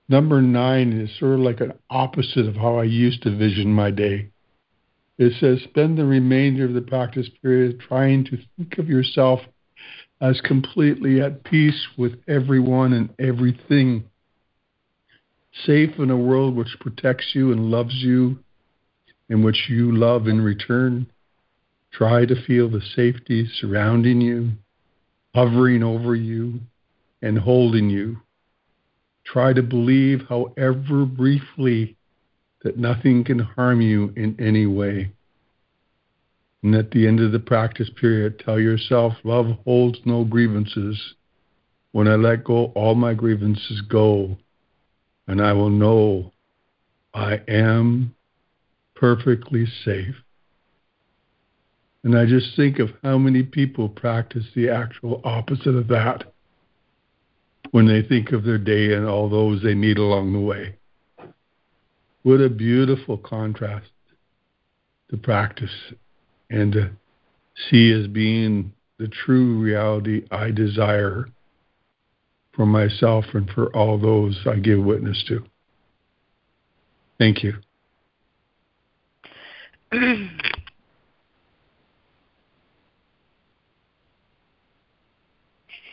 Number 9 is sort of like an opposite of how I used to vision my day. It says, spend the remainder of the practice period trying to think of yourself as completely at peace with everyone and everything, safe in a world which protects you and loves you, and which you love in return. Try to feel the safety surrounding you, hovering over you, and holding you. Try to believe, however briefly, that nothing can harm you in any way. And at the end of the practice period, tell yourself, love holds no grievances. When I let go, all my grievances go, and I will know I am perfectly safe. And I just think of how many people practice the actual opposite of that when they think of their day and all those they meet along the way. What a beautiful contrast to practice and to see as being the true reality I desire for myself and for all those I give witness to. Thank you.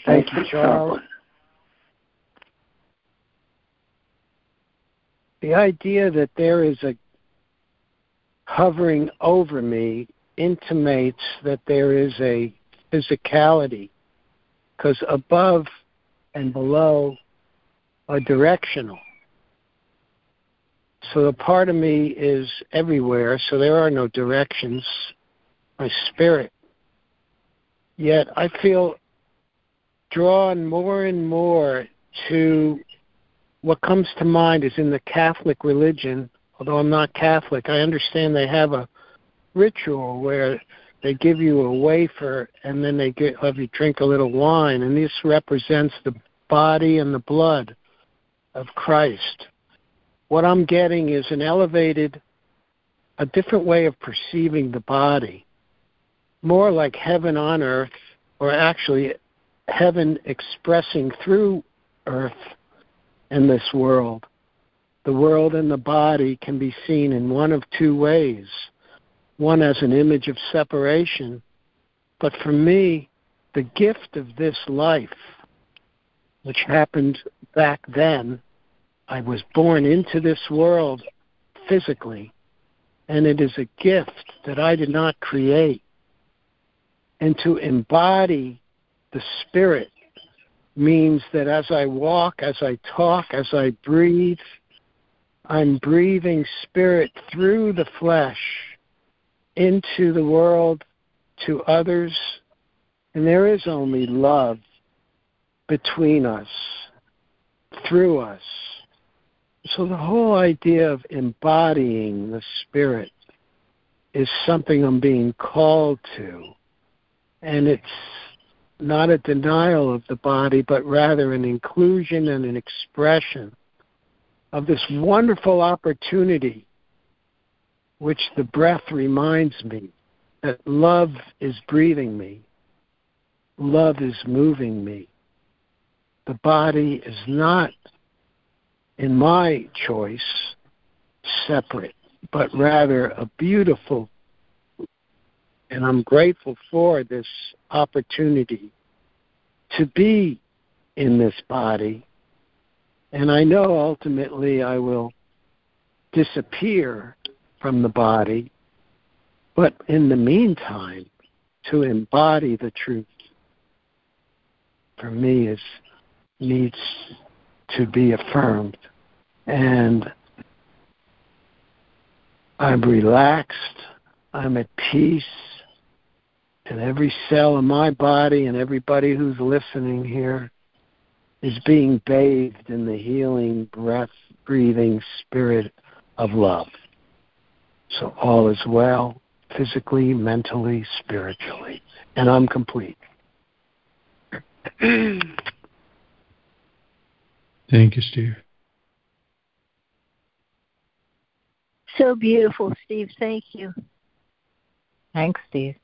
Thank you, Charles. The idea that there is a hovering over me intimates that there is a physicality, because above and below are directional. So the part of me is everywhere, so there are no directions. My spirit. Yet I feel drawn more and more to what comes to mind is in the Catholic religion, although I'm not Catholic, I understand they have a ritual where they give you a wafer and then they get, have you drink a little wine, and this represents the body and the blood of Christ. What I'm getting is an elevated, a different way of perceiving the body, more like heaven on earth, or actually heaven expressing through earth and this world. The world and the body can be seen in one of two ways one as an image of separation, but for me, the gift of this life, which happened back then, I was born into this world physically, and it is a gift that I did not create. And to embody the Spirit means that as I walk, as I talk, as I breathe, I'm breathing Spirit through the flesh into the world to others, and there is only love between us, through us. So the whole idea of embodying the Spirit is something I'm being called to. And it's not a denial of the body, but rather an inclusion and an expression of this wonderful opportunity, which the breath reminds me that love is breathing me, love is moving me. The body is not, in my choice, separate, but rather a beautiful and I'm grateful for this opportunity to be in this body. And I know ultimately I will disappear from the body, but in the meantime, to embody the truth for me is needs to be affirmed. And I'm relaxed, I'm at peace, and every cell in my body and everybody who's listening here is being bathed in the healing, breath breathing spirit of love. So all is well, physically, mentally, spiritually. And I'm complete. Thank you, Steve. So beautiful, Steve. Thank you. Thanks, Steve.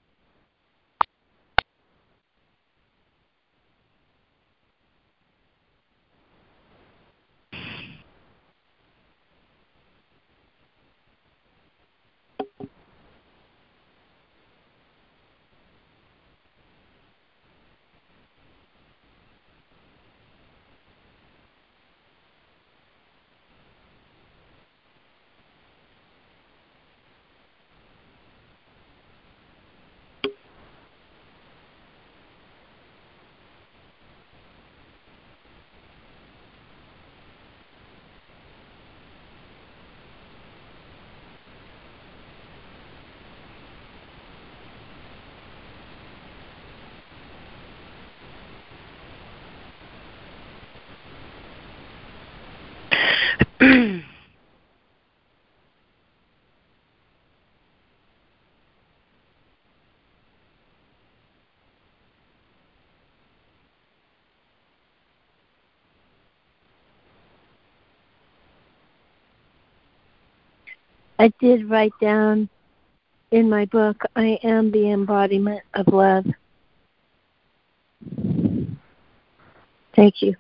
I did write down in my book, I am the embodiment of love. Thank you.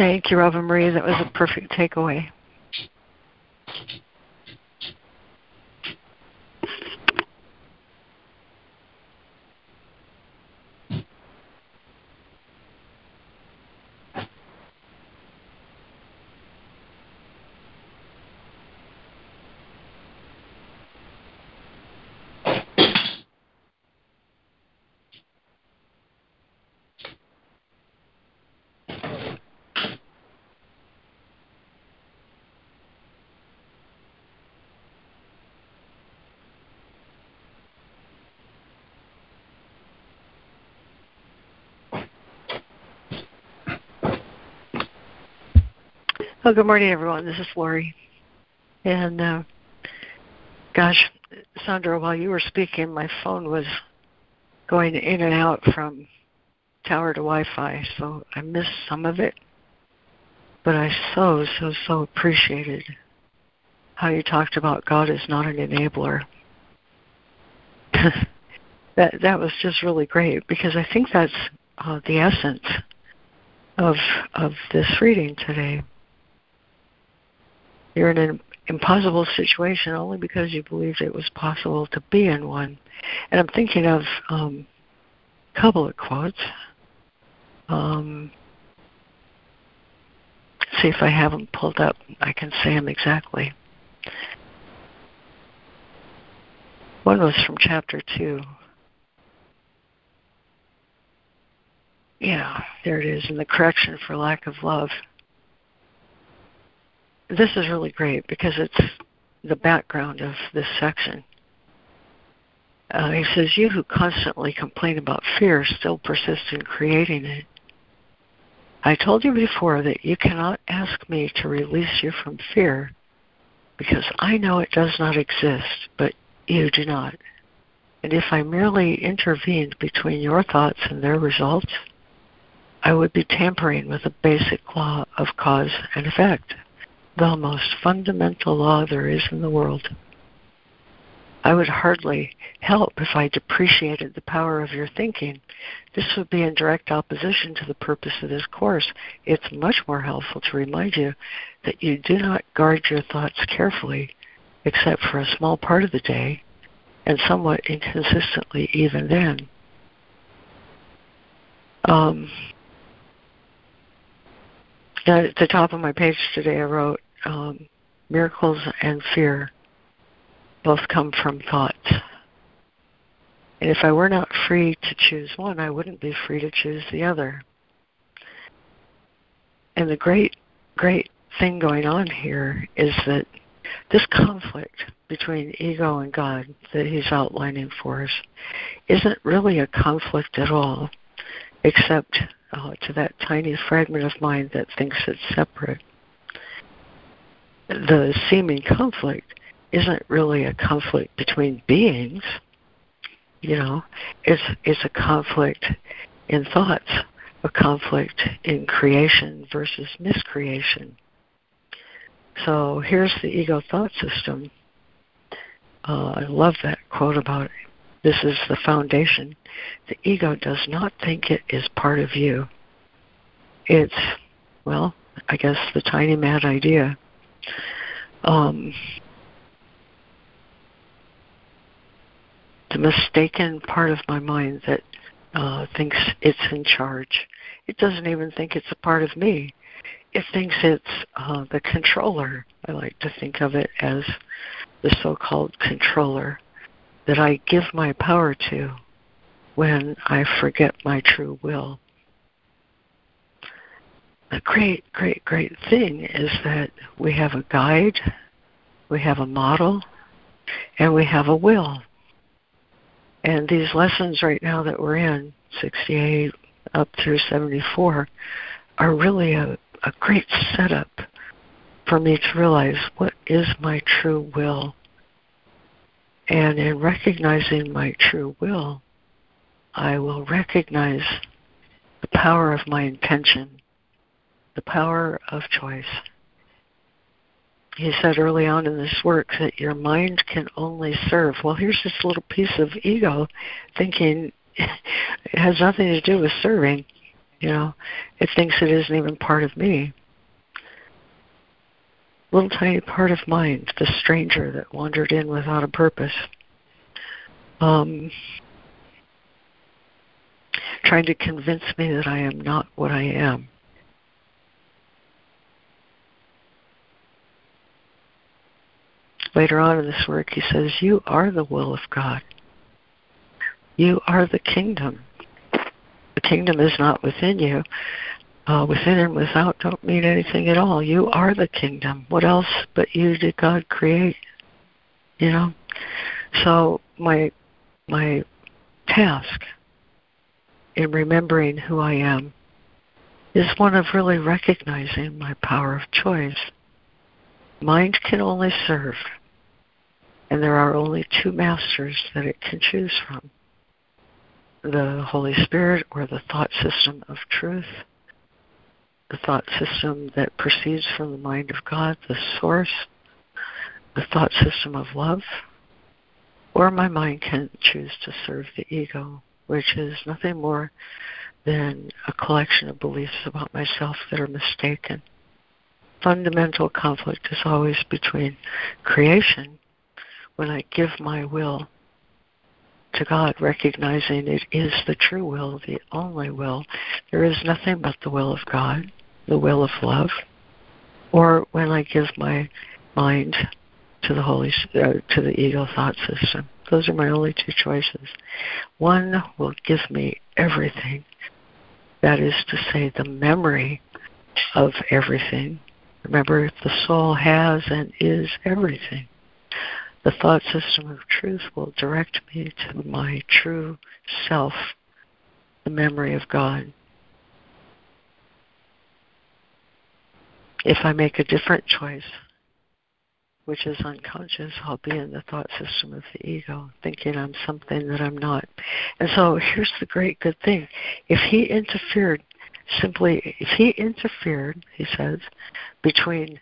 Thank you, Robin Marie. That was a perfect takeaway. Well, good morning, everyone. This is Laurie. And uh, gosh, Sandra, while you were speaking, my phone was going in and out from tower to Wi-Fi, so I missed some of it. But I so, so, so appreciated how you talked about God is not an enabler. that that was just really great because I think that's uh, the essence of of this reading today. You're in an impossible situation only because you believed it was possible to be in one. And I'm thinking of um, a couple of quotes. Um, see if I have them pulled up. I can say them exactly. One was from chapter 2. Yeah, there it is, in the correction for lack of love this is really great because it's the background of this section. Uh, he says, You who constantly complain about fear still persist in creating it. I told you before that you cannot ask me to release you from fear because I know it does not exist, but you do not. And if I merely intervened between your thoughts and their results, I would be tampering with the basic law of cause and effect the most fundamental law there is in the world. I would hardly help if I depreciated the power of your thinking. This would be in direct opposition to the purpose of this course. It's much more helpful to remind you that you do not guard your thoughts carefully, except for a small part of the day, and somewhat inconsistently even then. Um, at the top of my page today, I wrote, um, miracles and fear both come from thought. And if I were not free to choose one, I wouldn't be free to choose the other. And the great, great thing going on here is that this conflict between ego and God that he's outlining for us isn't really a conflict at all, except uh, to that tiny fragment of mind that thinks it's separate. The seeming conflict isn't really a conflict between beings, you know, it's it's a conflict in thoughts, a conflict in creation versus miscreation. So here's the ego thought system. Uh, I love that quote about. This is the foundation. The ego does not think it is part of you. It's, well, I guess the tiny mad idea. Um, the mistaken part of my mind that uh, thinks it's in charge. It doesn't even think it's a part of me. It thinks it's uh, the controller. I like to think of it as the so called controller that I give my power to when I forget my true will. the great, great, great thing is that we have a guide, we have a model, and we have a will. And these lessons right now that we're in, 68 up through 74, are really a, a great setup for me to realize what is my true will. And in recognizing my true will, I will recognize the power of my intention, the power of choice. He said early on in this work that your mind can only serve. Well, here's this little piece of ego thinking it has nothing to do with serving. You know, it thinks it isn't even part of me. Little tiny part of mind, the stranger that wandered in without a purpose. Um, trying to convince me that I am not what I am. Later on in this work, he says, You are the will of God. You are the kingdom. The kingdom is not within you. Uh, within and without don't mean anything at all. You are the kingdom. What else but you did God create? You know? So my my task in remembering who I am is one of really recognizing my power of choice. Mind can only serve, and there are only two masters that it can choose from the Holy Spirit or the thought system of truth, the thought system that proceeds from the mind of God, the source, the thought system of love, or my mind can choose to serve the ego, which is nothing more than a collection of beliefs about myself that are mistaken. Fundamental conflict is always between creation, when I give my will to God, recognizing it is the true will, the only will. There is nothing but the will of God, the will of love. Or when I give my mind to the holy uh, to the ego thought system. Those are my only two choices. One will give me everything. That is to say, the memory of everything. Remember, the soul has and is everything. The thought system of truth will direct me to my true self, the memory of God. If I make a different choice, which is unconscious, I'll be in the thought system of the ego, thinking I'm something that I'm not. And so here's the great good thing. If he interfered simply, if he interfered, he says, between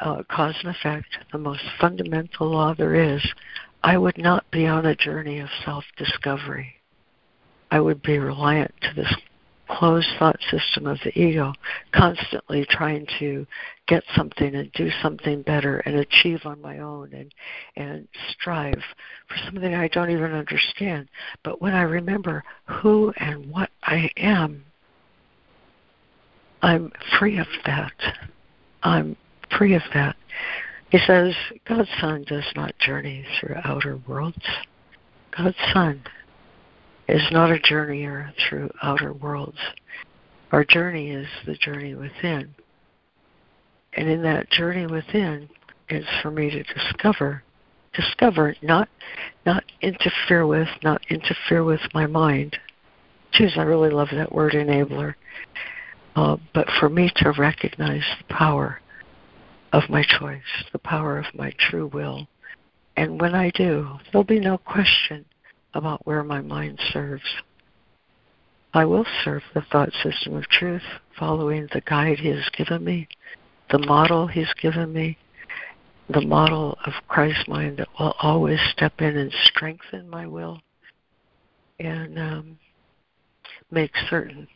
uh, cause and effect, the most fundamental law there is, I would not be on a journey of self discovery. I would be reliant to this closed thought system of the ego, constantly trying to get something and do something better and achieve on my own and and strive for something I don't even understand. But when I remember who and what I am, I'm free of that. I'm free of that. He says, God's Son does not journey through outer worlds. God's Son is not a journeyer through outer worlds. Our journey is the journey within. And in that journey within, is for me to discover, discover, not not interfere with, not interfere with my mind. Choose, I really love that word enabler. Uh, but for me to recognize the power of my choice, the power of my true will. And when I do, there'll be no question about where my mind serves. I will serve the thought system of truth, following the guide He has given me, the model He's given me, the model of Christ's mind that will always step in and strengthen my will and um, make certain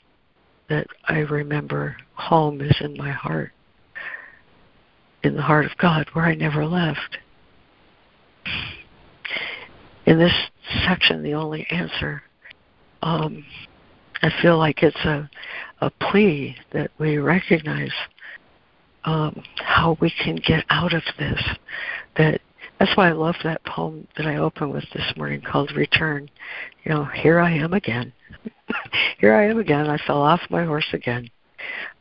that I remember home is in my heart in the heart of God where I never left. In this section, the only answer, um, I feel like it's a, a plea that we recognize um, how we can get out of this. That that's why I love that poem that I opened with this morning called "Return." You know, here I am again. here I am again. I fell off my horse again.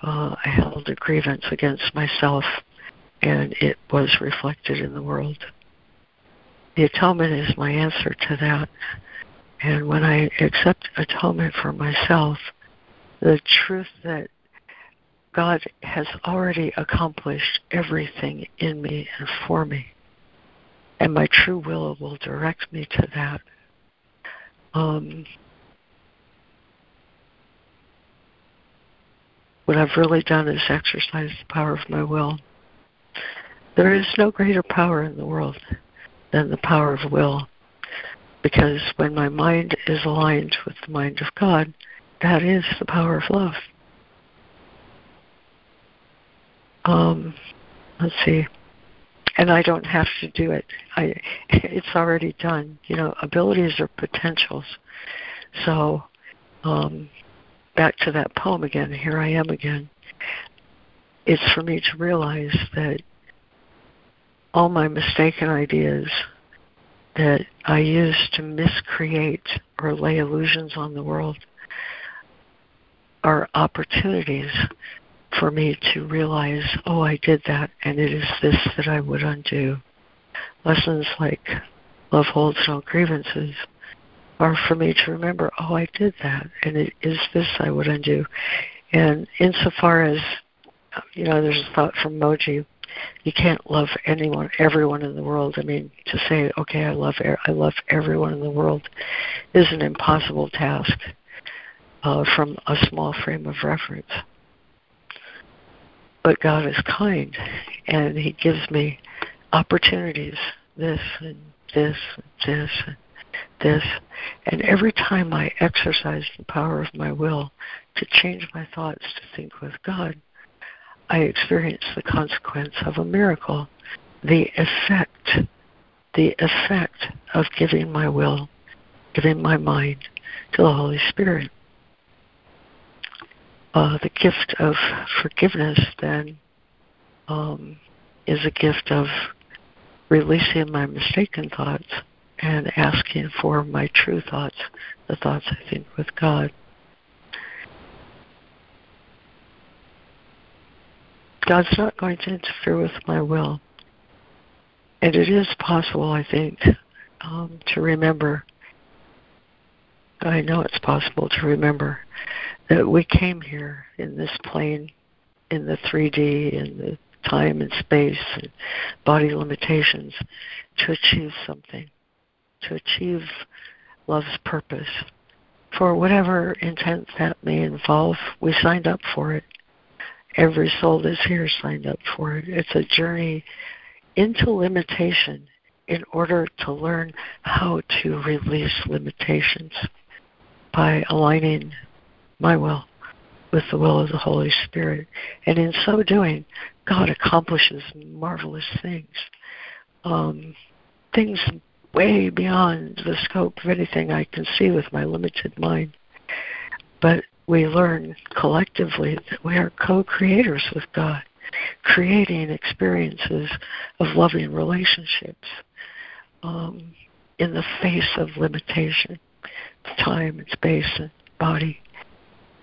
uh, I held a grievance against myself, and it was reflected in the world. The atonement is my answer to that. And when I accept atonement for myself, the truth that God has already accomplished everything in me and for me, and my true will will direct me to that. Um, what I've really done is exercise the power of my will. There is no greater power in the world than the power of will. Because when my mind is aligned with the mind of God, that is the power of love. Um, let's see. And I don't have to do it. I it's already done. You know, abilities are potentials. So um, back to that poem again, here I am again. It's for me to realize that all my mistaken ideas that I use to miscreate or lay illusions on the world are opportunities for me to realize, oh, I did that, and it is this that I would undo. Lessons like love holds no grievances are for me to remember, oh, I did that, and it is this I would undo. And insofar as, you know, there's a thought from Mooji, you can't love anyone, everyone in the world. I mean, to say, okay, I love, I love everyone in the world, is an impossible task uh, from a small frame of reference. But God is kind, and He gives me opportunities, this and this and this and this. And every time I exercise the power of my will to change my thoughts to think with God, I experience the consequence of a miracle, the effect, the effect of giving my will, giving my mind to the Holy Spirit. Uh, the gift of forgiveness then um, is a gift of releasing my mistaken thoughts and asking for my true thoughts, the thoughts I think with God. God's not going to interfere with my will. And it is possible, I think, um, to remember. I know it's possible to remember that we came here in this plane, in the 3D, in the time and space and body limitations, to achieve something, to achieve love's purpose. For whatever intent that may involve, we signed up for it. Every soul that's here signed up for it. It's a journey into limitation in order to learn how to release limitations by aligning my will with the will of the Holy Spirit. And in so doing, God accomplishes marvelous things. Um, things way beyond the scope of anything I can see with my limited mind. But we learn collectively that we are co creators with God, creating experiences of loving relationships um, in the face of limitation, time and space and body.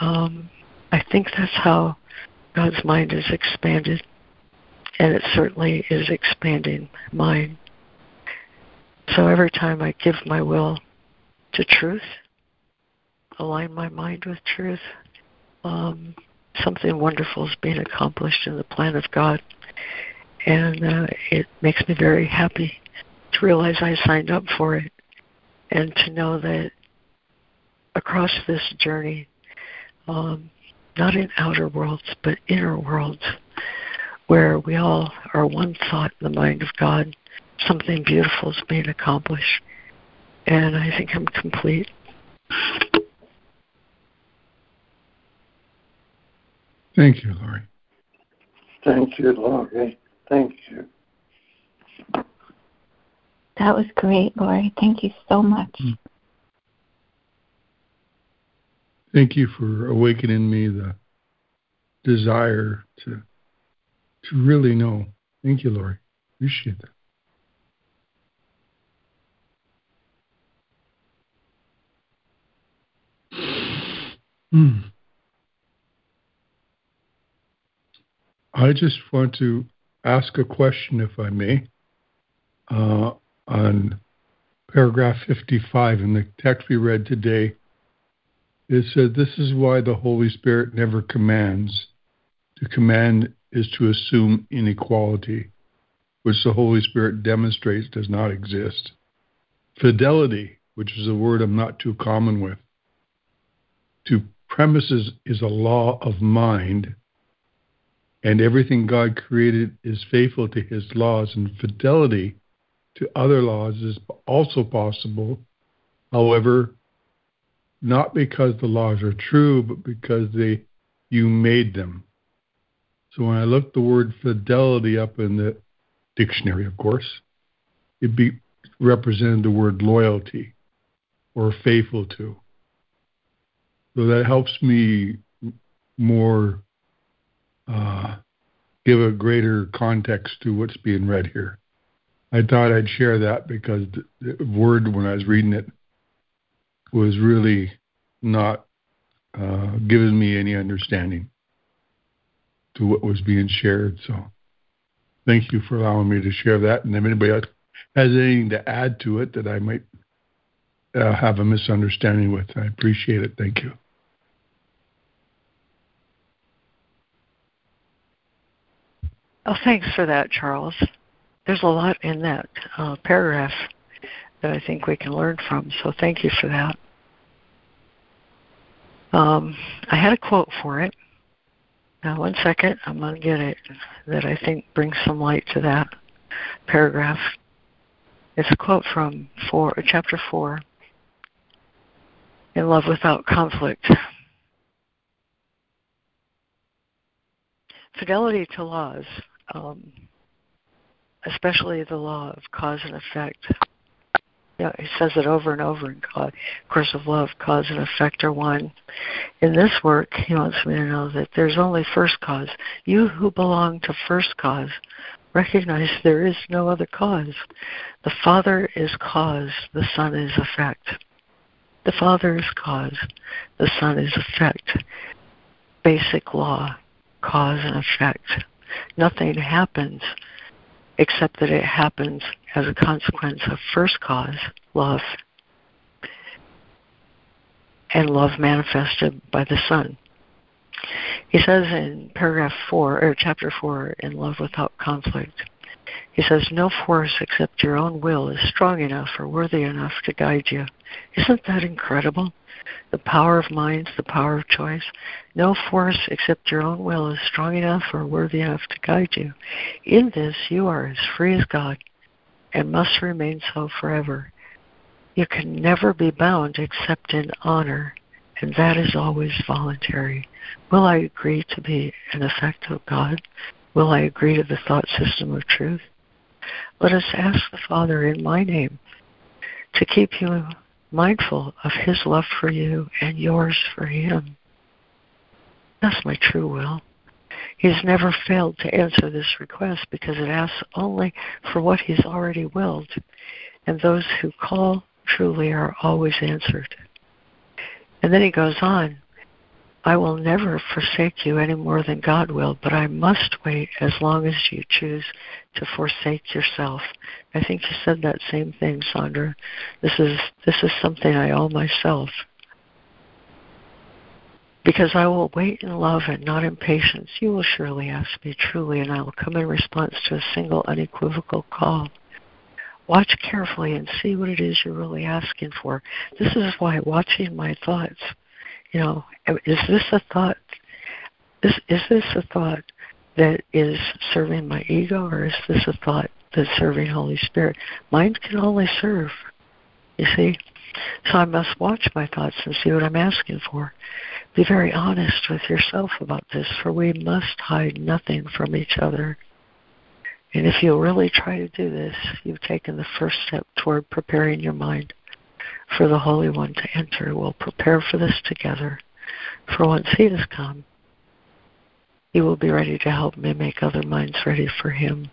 Um, I think that's how God's mind is expanded, and it certainly is expanding mine. So every time I give my will to truth, align my mind with truth, um, something wonderful is being accomplished in the plan of God. And uh, it makes me very happy to realize I signed up for it and to know that across this journey, um, not in outer worlds, but inner worlds, where we all are one thought in the mind of God, something beautiful is being accomplished. And I think I'm complete. Thank you, Laurie. Thank you, Laurie. Thank you. That was great, Laurie. Thank you so much. Mm. Thank you for awakening me the desire to to really know. Thank you, Laurie. Appreciate that. Hmm. I just want to ask a question, if I may, uh, on paragraph 55 in the text we read today. It said, This is why the Holy Spirit never commands. To command is to assume inequality, which the Holy Spirit demonstrates does not exist. Fidelity, which is a word I'm not too common with, to premises is a law of mind, and everything God created is faithful to his laws, and fidelity to other laws is also possible. However, not because the laws are true, but because they you made them. So when I looked the word fidelity up in the dictionary, of course, it be represented the word loyalty or faithful to. So that helps me more uh, give a greater context to what's being read here. I thought I'd share that because the, word, when I was reading it, was really not uh, giving me any understanding to what was being shared. So thank you for allowing me to share that. And if anybody else has anything to add to it that I might uh, have a misunderstanding with, I appreciate it. Thank you. Oh, thanks for that, Charles. There's a lot in that uh, paragraph that I think we can learn from, so thank you for that. Um, I had a quote for it. Now, one second, I'm going to get it that I think brings some light to that paragraph. It's a quote from four, chapter 4 In Love Without Conflict. Fidelity to laws um, especially the law of cause and effect. Yeah, he says it over and over in God, Course of Love, cause and effect are one. In this work, he wants me to know that there's only first cause. You who belong to first cause recognize there is no other cause. The Father is cause, the Son is effect. The Father is cause, the Son is effect. Basic law, cause and effect nothing happens except that it happens as a consequence of first cause, love, and love manifested by the Son. He says in paragraph 4, or chapter 4, in Love Without Conflict, he says, No force except your own will is strong enough or worthy enough to guide you. Isn't that incredible? The power of mind, the power of choice. No force except your own will is strong enough or worthy enough to guide you. In this, you are as free as God and must remain so forever. You can never be bound except in honor, and that is always voluntary. Will I agree to be an effect of God? Will I agree to the thought system of truth? Let us ask the Father in my name to keep you mindful of His love for you and yours for Him. That's my true will. He's never failed to answer this request because it asks only for what He's already willed, and those who call truly are always answered. And then he goes on I will never forsake you any more than God will, but I must wait as long as you choose to forsake yourself. I think you said that same thing, Sandra. This is this is something I owe myself. Because I will wait in love and not in patience, you will surely ask me truly, and I will come in response to a single unequivocal call. Watch carefully and see what it is you're really asking for. This is why watching my thoughts you know, is this a thought? Is is this a thought that is serving my ego, or is this a thought that's serving Holy Spirit? Mind can only serve. You see, so I must watch my thoughts and see what I'm asking for. Be very honest with yourself about this, for we must hide nothing from each other. And if you really try to do this, you've taken the first step toward preparing your mind for the Holy One to enter. We'll prepare for this together. For once He has come, He will be ready to help me make other minds ready for Him.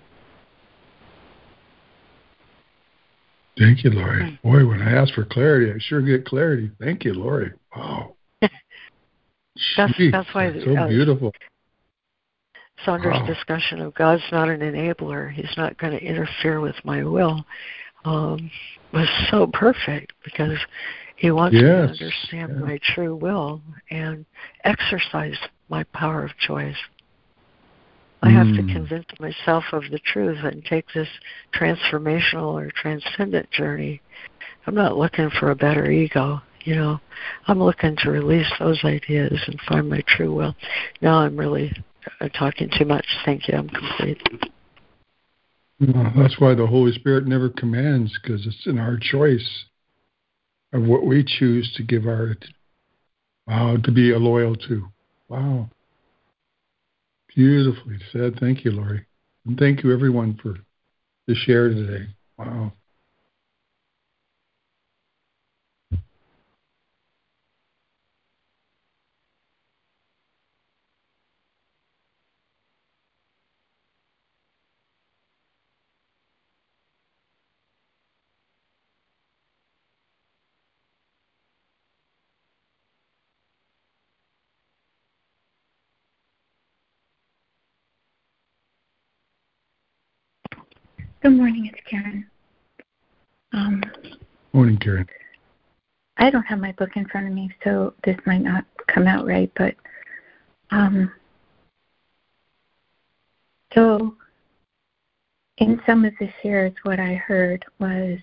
Thank you, Laurie. Hmm. Boy, when I ask for clarity, I sure get clarity. Thank you, Laurie. Wow. that's, that's why that's so uh, beautiful. Sandra's Wow. discussion of God's not an enabler, He's not going to interfere with my will, um, was so perfect because He wants me to understand my true will and exercise my power of choice. I have to Mm. convince myself of the truth and take this transformational or transcendent journey. I'm not looking for a better ego, you know. I'm looking to release those ideas and find my true will. Now I'm really uh, talking too much. Thank you. I'm complete. That's why the Holy Spirit never commands, because it's in our choice of what we choose to give our wow to be loyal to. Wow, beautifully said. Thank you, Laurie, and thank you everyone for the share today. Wow. Good morning, it's Karen. Um, Morning, Karen. I don't have my book in front of me, so this might not come out right, but um, so in some of the shares, what I heard was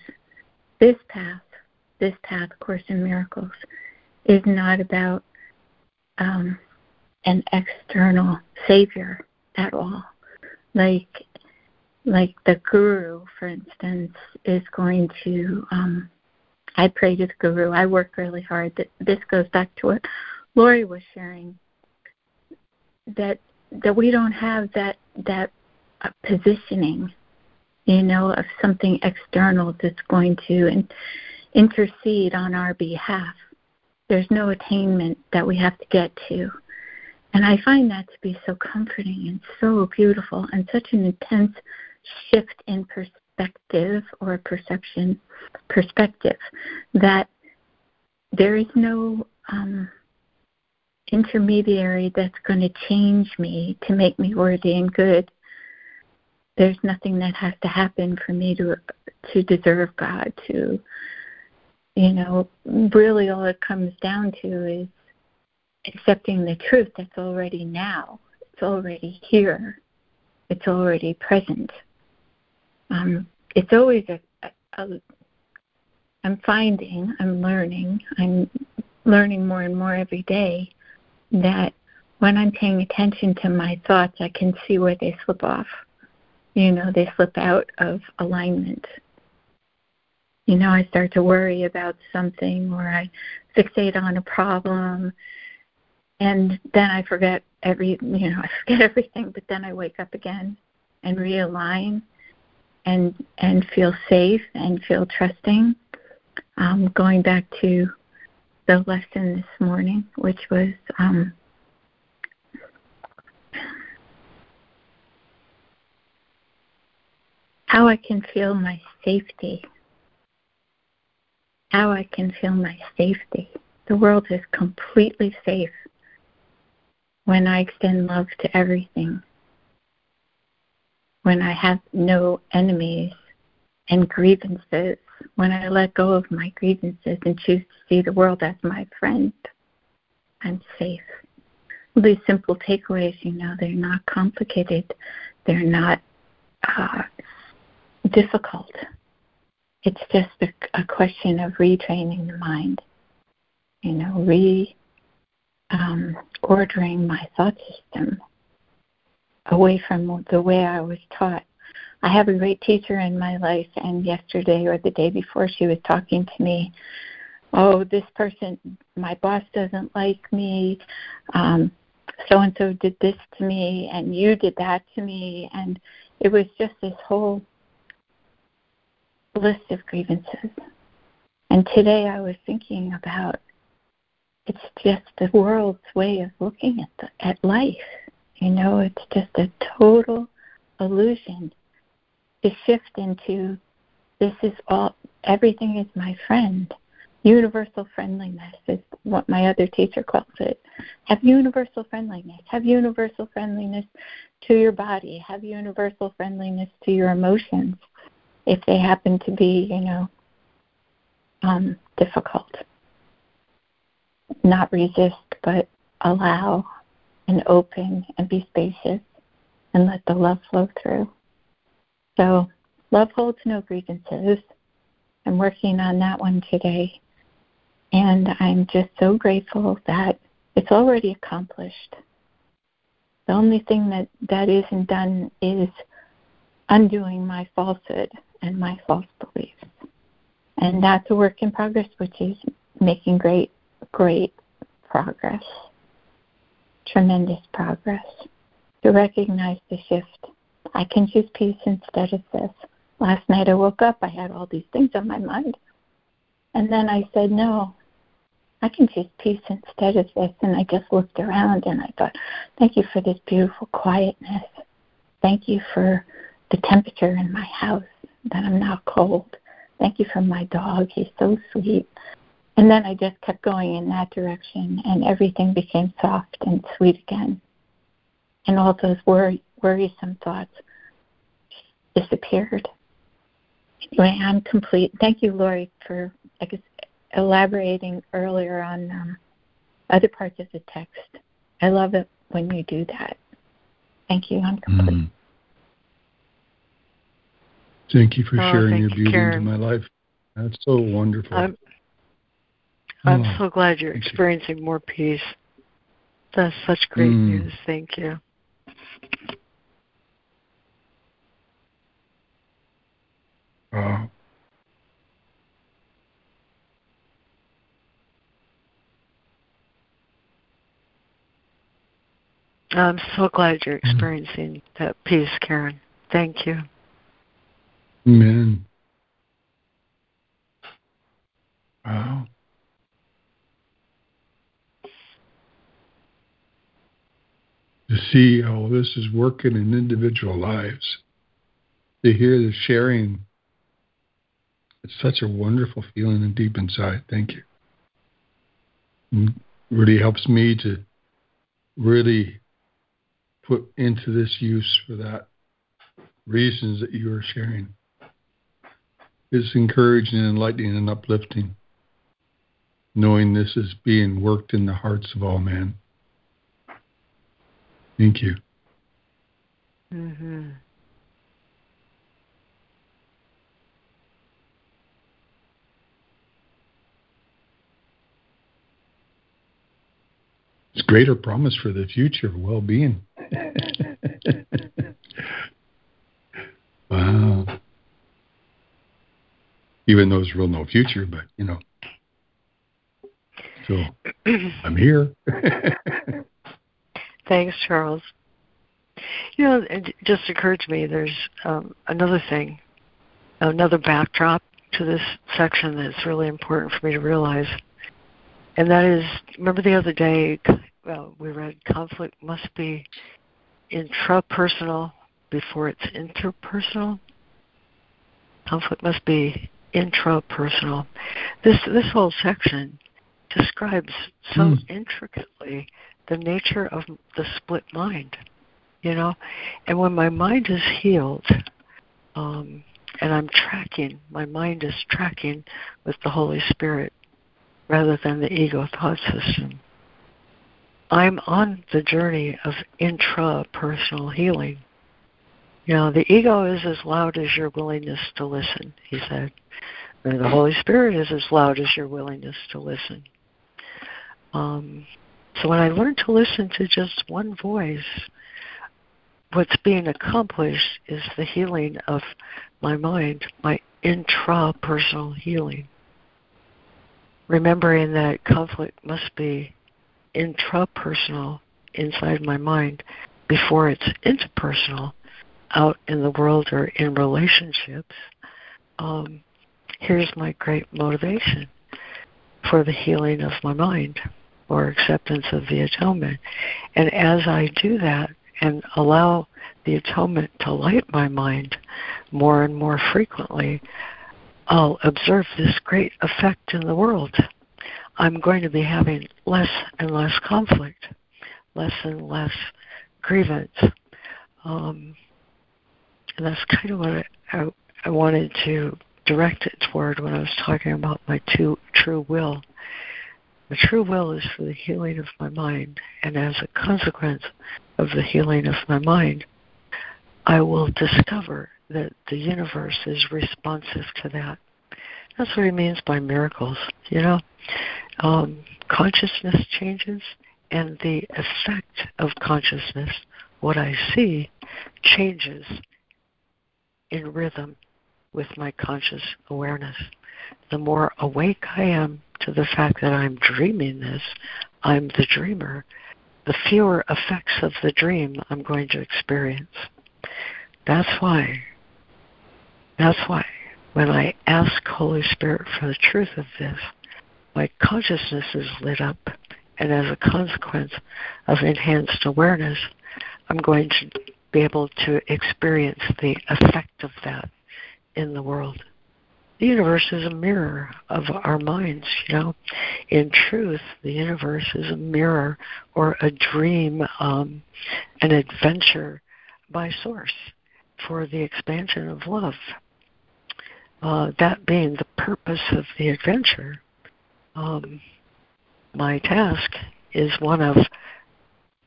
this path, this path, Course in Miracles, is not about um, an external savior at all. Like like the guru, for instance, is going to. Um, I pray to the guru. I work really hard. This goes back to what Laurie was sharing. That that we don't have that that uh, positioning, you know, of something external that's going to in, intercede on our behalf. There's no attainment that we have to get to. And I find that to be so comforting and so beautiful and such an intense shift in perspective or perception perspective that there is no um, intermediary that's going to change me to make me worthy and good. There's nothing that has to happen for me to to deserve God. To you know, really, all it comes down to is accepting the truth that's already now. It's already here. It's already present. Um, it's always a, a, a I'm finding, I'm learning, I'm learning more and more every day that when I'm paying attention to my thoughts, I can see where they slip off. You know, they slip out of alignment. You know, I start to worry about something or I fixate on a problem and then I forget every, you know, I forget everything, but then I wake up again and realign and and feel safe and feel trusting. Um, going back to the lesson this morning, which was um, how I can feel my safety. How I can feel my safety. The world is completely safe when I extend love to everything. When I have no enemies and grievances, when I let go of my grievances and choose to see the world as my friend, I'm safe. These simple takeaways, you know, they're not complicated, they're not uh, difficult. It's just a, a question of retraining the mind, you know, re um, ordering my thought system away from the way I was taught. I have a great teacher in my life, and yesterday or the day before, she was talking to me. Oh, this person, my boss doesn't like me. Um, so and so did this to me, and you did that to me, and it was just this whole list of grievances. And today I was thinking about it's just the world's way of looking at the, at life. You know, it's just a total illusion to shift into this is all everything is my friend. universal friendliness is what my other teacher calls it. Have universal friendliness. Have universal friendliness to your body. Have universal friendliness to your emotions if they happen to be, you know, um, difficult. Not resist, but allow and open and be spacious and let the love flow through. So, love holds no grievances. I'm working on that one today. And I'm just so grateful that it's already accomplished. The only thing that, that isn't done is undoing my falsehood and my false beliefs. And that's a work in progress, which is making great, great progress. Tremendous progress. To recognize the shift. I can choose peace instead of this. Last night I woke up, I had all these things on my mind. And then I said, no, I can choose peace instead of this. And I just looked around and I thought, thank you for this beautiful quietness. Thank you for the temperature in my house, that I'm not cold. Thank you for my dog. He's so sweet. And then I just kept going in that direction, and everything became soft and sweet again. And all those wor- worrisome thoughts disappeared. Anyway, I'm complete. Thank you, Laurie, for I guess, elaborating earlier on um, other parts of the text. I love it when you do that. Thank you. I'm complete. Mm. Thank you for oh, sharing your beauty Karen. into my life. That's so wonderful. I'm, I'm oh, so glad you're experiencing more peace. That's such great mm. news. Thank you. Uh, I'm so glad you're mm. experiencing that peace, Karen. Thank you. Amen. Wow. To see how this is working in individual lives, to hear the sharing, it's such a wonderful feeling and deep inside. Thank you. It really helps me to really put into this use for that reasons that you are sharing. It's encouraging and enlightening and uplifting, knowing this is being worked in the hearts of all men. Thank you. Mm-hmm. It's greater promise for the future well being. wow. Even though there's real no future, but you know. So I'm here. Thanks, Charles. You know, it just occurred to me there's um, another thing, another backdrop to this section that's really important for me to realize. And that is, remember the other day, well, we read conflict must be intrapersonal before it's interpersonal. Conflict must be intrapersonal. This this whole section describes so mm. intricately the nature of the split mind, you know. And when my mind is healed, um, and I'm tracking, my mind is tracking with the Holy Spirit rather than the ego thought system. I'm on the journey of intrapersonal healing. You know, the ego is as loud as your willingness to listen, he said. And the Holy Spirit is as loud as your willingness to listen. Um, so when I learn to listen to just one voice, what's being accomplished is the healing of my mind, my intrapersonal healing. Remembering that conflict must be intrapersonal inside my mind before it's interpersonal out in the world or in relationships. Um, here's my great motivation for the healing of my mind or acceptance of the atonement. And as I do that and allow the atonement to light my mind more and more frequently, I'll observe this great effect in the world. I'm going to be having less and less conflict, less and less grievance. Um, and that's kind of what I, I, I wanted to direct it toward when I was talking about my two, true will. The true will is for the healing of my mind, and as a consequence of the healing of my mind, I will discover that the universe is responsive to that. That's what he means by miracles, you know. Um, consciousness changes, and the effect of consciousness, what I see, changes in rhythm with my conscious awareness. The more awake I am to the fact that I'm dreaming this, I'm the dreamer, the fewer effects of the dream I'm going to experience. That's why, that's why when I ask Holy Spirit for the truth of this, my consciousness is lit up, and as a consequence of enhanced awareness, I'm going to be able to experience the effect of that in the world. The universe is a mirror of our minds, you know. In truth, the universe is a mirror or a dream, um, an adventure by source for the expansion of love. Uh, that being the purpose of the adventure, um, my task is one of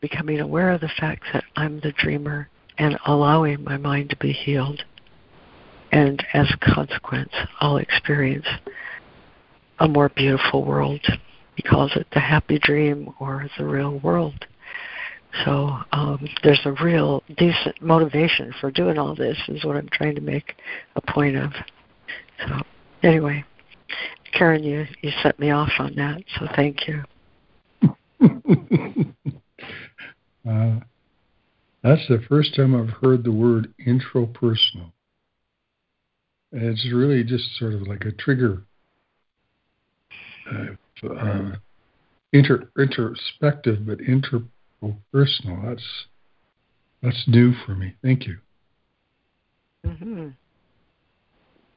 becoming aware of the fact that I'm the dreamer and allowing my mind to be healed. And as a consequence, I'll experience a more beautiful world. He calls it the happy dream or the real world. So um, there's a real decent motivation for doing all this, is what I'm trying to make a point of. So anyway, Karen, you, you set me off on that, so thank you. uh, that's the first time I've heard the word intrapersonal. It's really just sort of like a trigger, uh, uh, inter, introspective, but interpersonal. That's that's new for me. Thank you. Mm-hmm.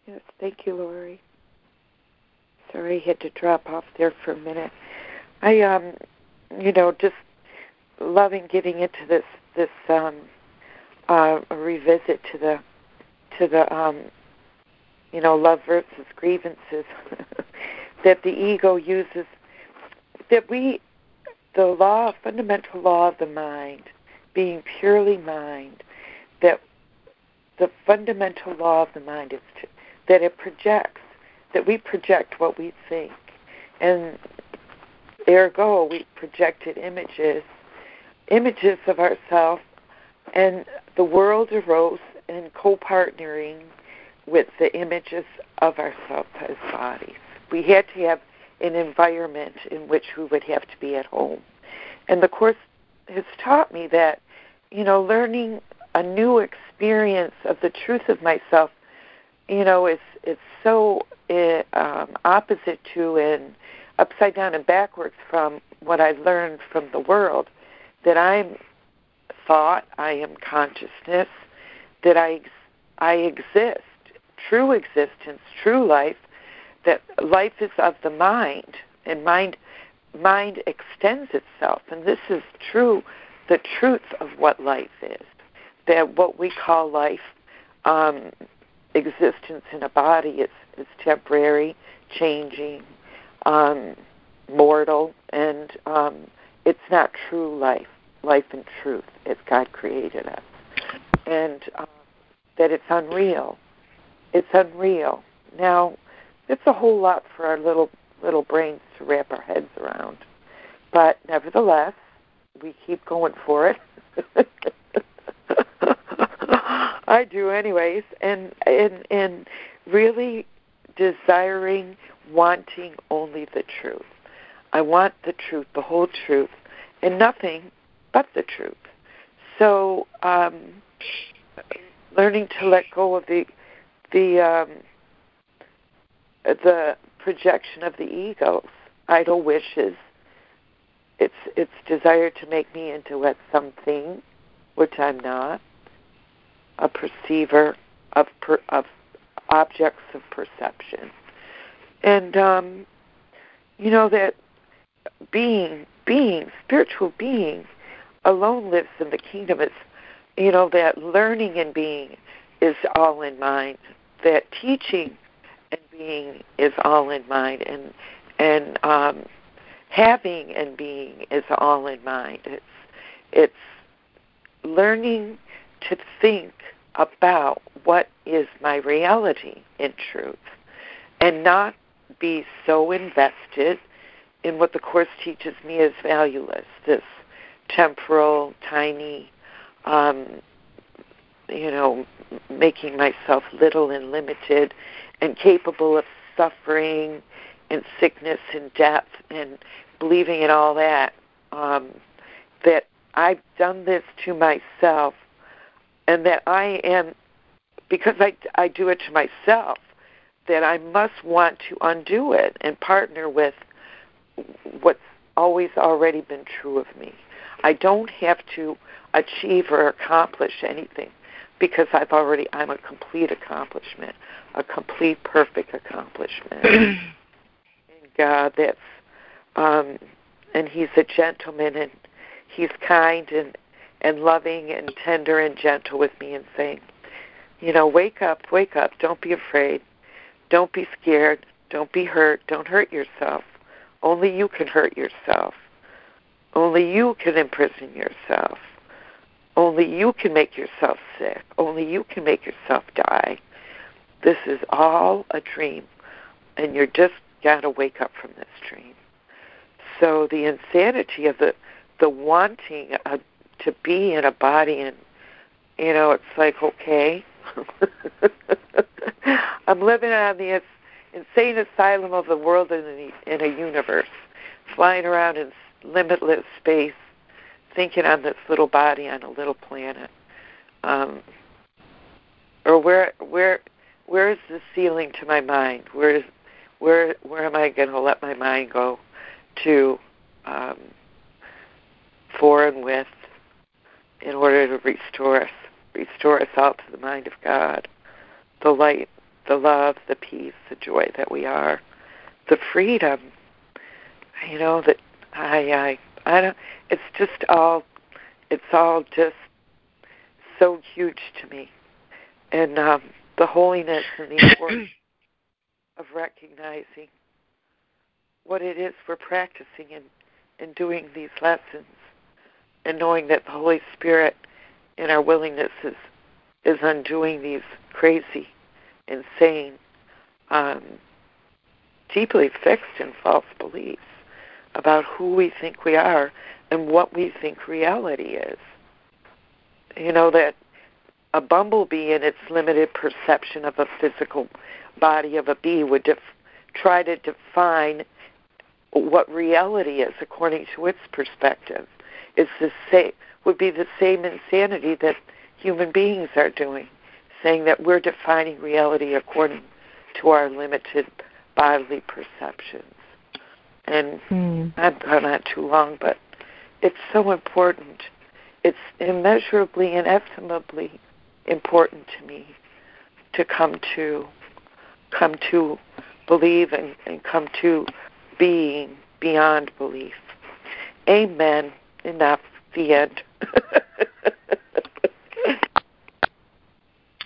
Yes, thank you, Laurie. Sorry, I had to drop off there for a minute. I, um, you know, just loving getting into this this um, uh, revisit to the to the um, you know love versus grievances that the ego uses that we the law fundamental law of the mind being purely mind that the fundamental law of the mind is to, that it projects that we project what we think. And ergo we projected images images of ourselves and the world arose in co-partnering with the images of ourselves as bodies. We had to have an environment in which we would have to be at home. And the Course has taught me that, you know, learning a new experience of the truth of myself, you know, is it's so uh, um, opposite to and upside down and backwards from what I've learned from the world that I'm thought, I am consciousness, that I I exist, true existence, true life, that life is of the mind, and mind mind extends itself, and this is true, the truth of what life is. That what we call life, um, existence in a body, is is temporary, changing, um, mortal, and um, it's not true life, life and truth as God created us, and um, that it's unreal. It's unreal. Now, it's a whole lot for our little little brains to wrap our heads around, but nevertheless, we keep going for it. I do, anyways, and and and really desiring, wanting only the truth. I want the truth, the whole truth, and nothing but the truth. So, um, learning to let go of the the um, the projection of the ego's idle wishes, its its desire to make me into what something, which I'm not, a perceiver of per, of objects of perception. And um, you know that being, being, spiritual being alone lives in the kingdom. It's you know that learning and being is all in mind. That teaching and being is all in mind, and and um, having and being is all in mind. It's it's learning to think about what is my reality in truth, and not be so invested in what the course teaches me is valueless. This temporal, tiny, um, you know, making myself little and limited and capable of suffering and sickness and death and believing in all that. Um, that I've done this to myself and that I am, because I, I do it to myself, that I must want to undo it and partner with what's always already been true of me. I don't have to achieve or accomplish anything because I've already I'm a complete accomplishment, a complete perfect accomplishment. and God that's um and he's a gentleman and he's kind and and loving and tender and gentle with me and saying, you know, wake up, wake up, don't be afraid. Don't be scared, don't be hurt, don't hurt yourself. Only you can hurt yourself. Only you can imprison yourself. Only you can make yourself sick. Only you can make yourself die. This is all a dream, and you're just got to wake up from this dream. So the insanity of the the wanting uh, to be in a body, and you know, it's like okay, I'm living on the insane asylum of the world in a, in a universe, flying around in limitless space, thinking on this little body on a little planet. Um, or where where where is the ceiling to my mind? Where is where where am I going to let my mind go to um, for and with in order to restore us, restore us all to the mind of God, the light, the love, the peace, the joy that we are, the freedom. You know that I I I don't. It's just all. It's all just so huge to me, and um, the holiness and the importance of recognizing what it is we're practicing and in doing these lessons, and knowing that the Holy Spirit, in our willingness, is is undoing these crazy, insane, um, deeply fixed and false beliefs about who we think we are and what we think reality is. You know, that a bumblebee in its limited perception of a physical body of a bee would def- try to define what reality is according to its perspective. It's the same would be the same insanity that human beings are doing, saying that we're defining reality according to our limited bodily perceptions. And mm. I've gone on too long, but it's so important. It's immeasurably, inestimably important to me to come to come to believe and, and come to being beyond belief. Amen. Enough. The end.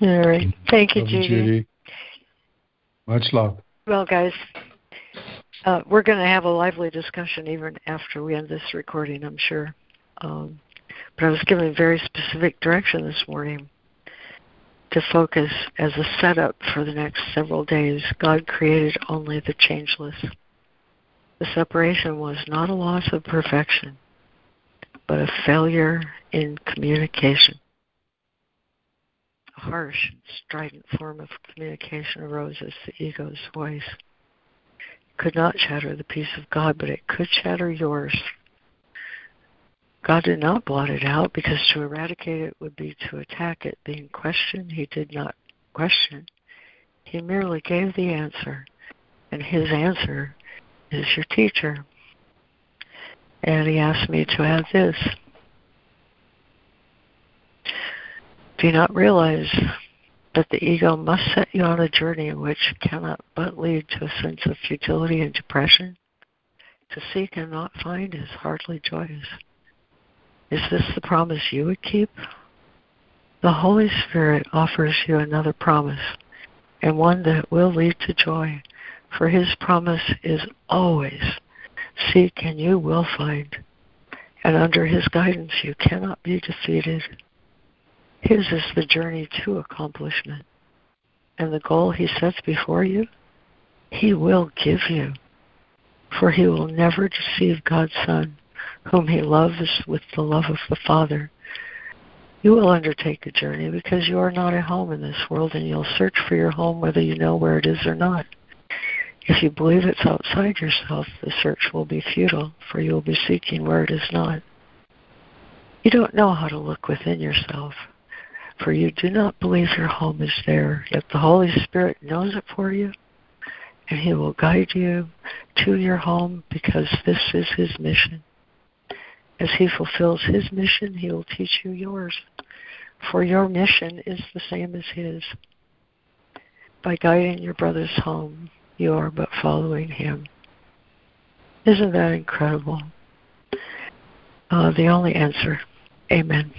All right. Thank you, love Judy. Judy. Much love. Well, guys, uh, we're going to have a lively discussion even after we end this recording, I'm sure. Um, but I was given very specific direction this morning to focus as a setup for the next several days. God created only the changeless. The separation was not a loss of perfection, but a failure in communication. A harsh strident form of communication arose as the ego's voice could not shatter the peace of God, but it could shatter yours. God did not blot it out because to eradicate it would be to attack it. Being questioned, he did not question. He merely gave the answer, and his answer is your teacher. And he asked me to add this. Do you not realize But the ego must set you on a journey which cannot but lead to a sense of futility and depression. To seek and not find is hardly joyous. Is this the promise you would keep? The Holy Spirit offers you another promise, and one that will lead to joy, for His promise is always seek and you will find, and under His guidance you cannot be defeated. His is the journey to accomplishment. And the goal He sets before you, He will give you. For He will never deceive God's Son, whom He loves with the love of the Father. You will undertake a journey because you are not at home in this world and you'll search for your home whether you know where it is or not. If you believe it's outside yourself, the search will be futile, for you will be seeking where it is not. You don't know how to look within yourself for you do not believe your home is there, yet the Holy Spirit knows it for you, and He will guide you to your home because this is His mission. As He fulfills His mission, He will teach you yours, for your mission is the same as His. By guiding your brother's home, you are but following Him. Isn't that incredible? Uh, the only answer. Amen.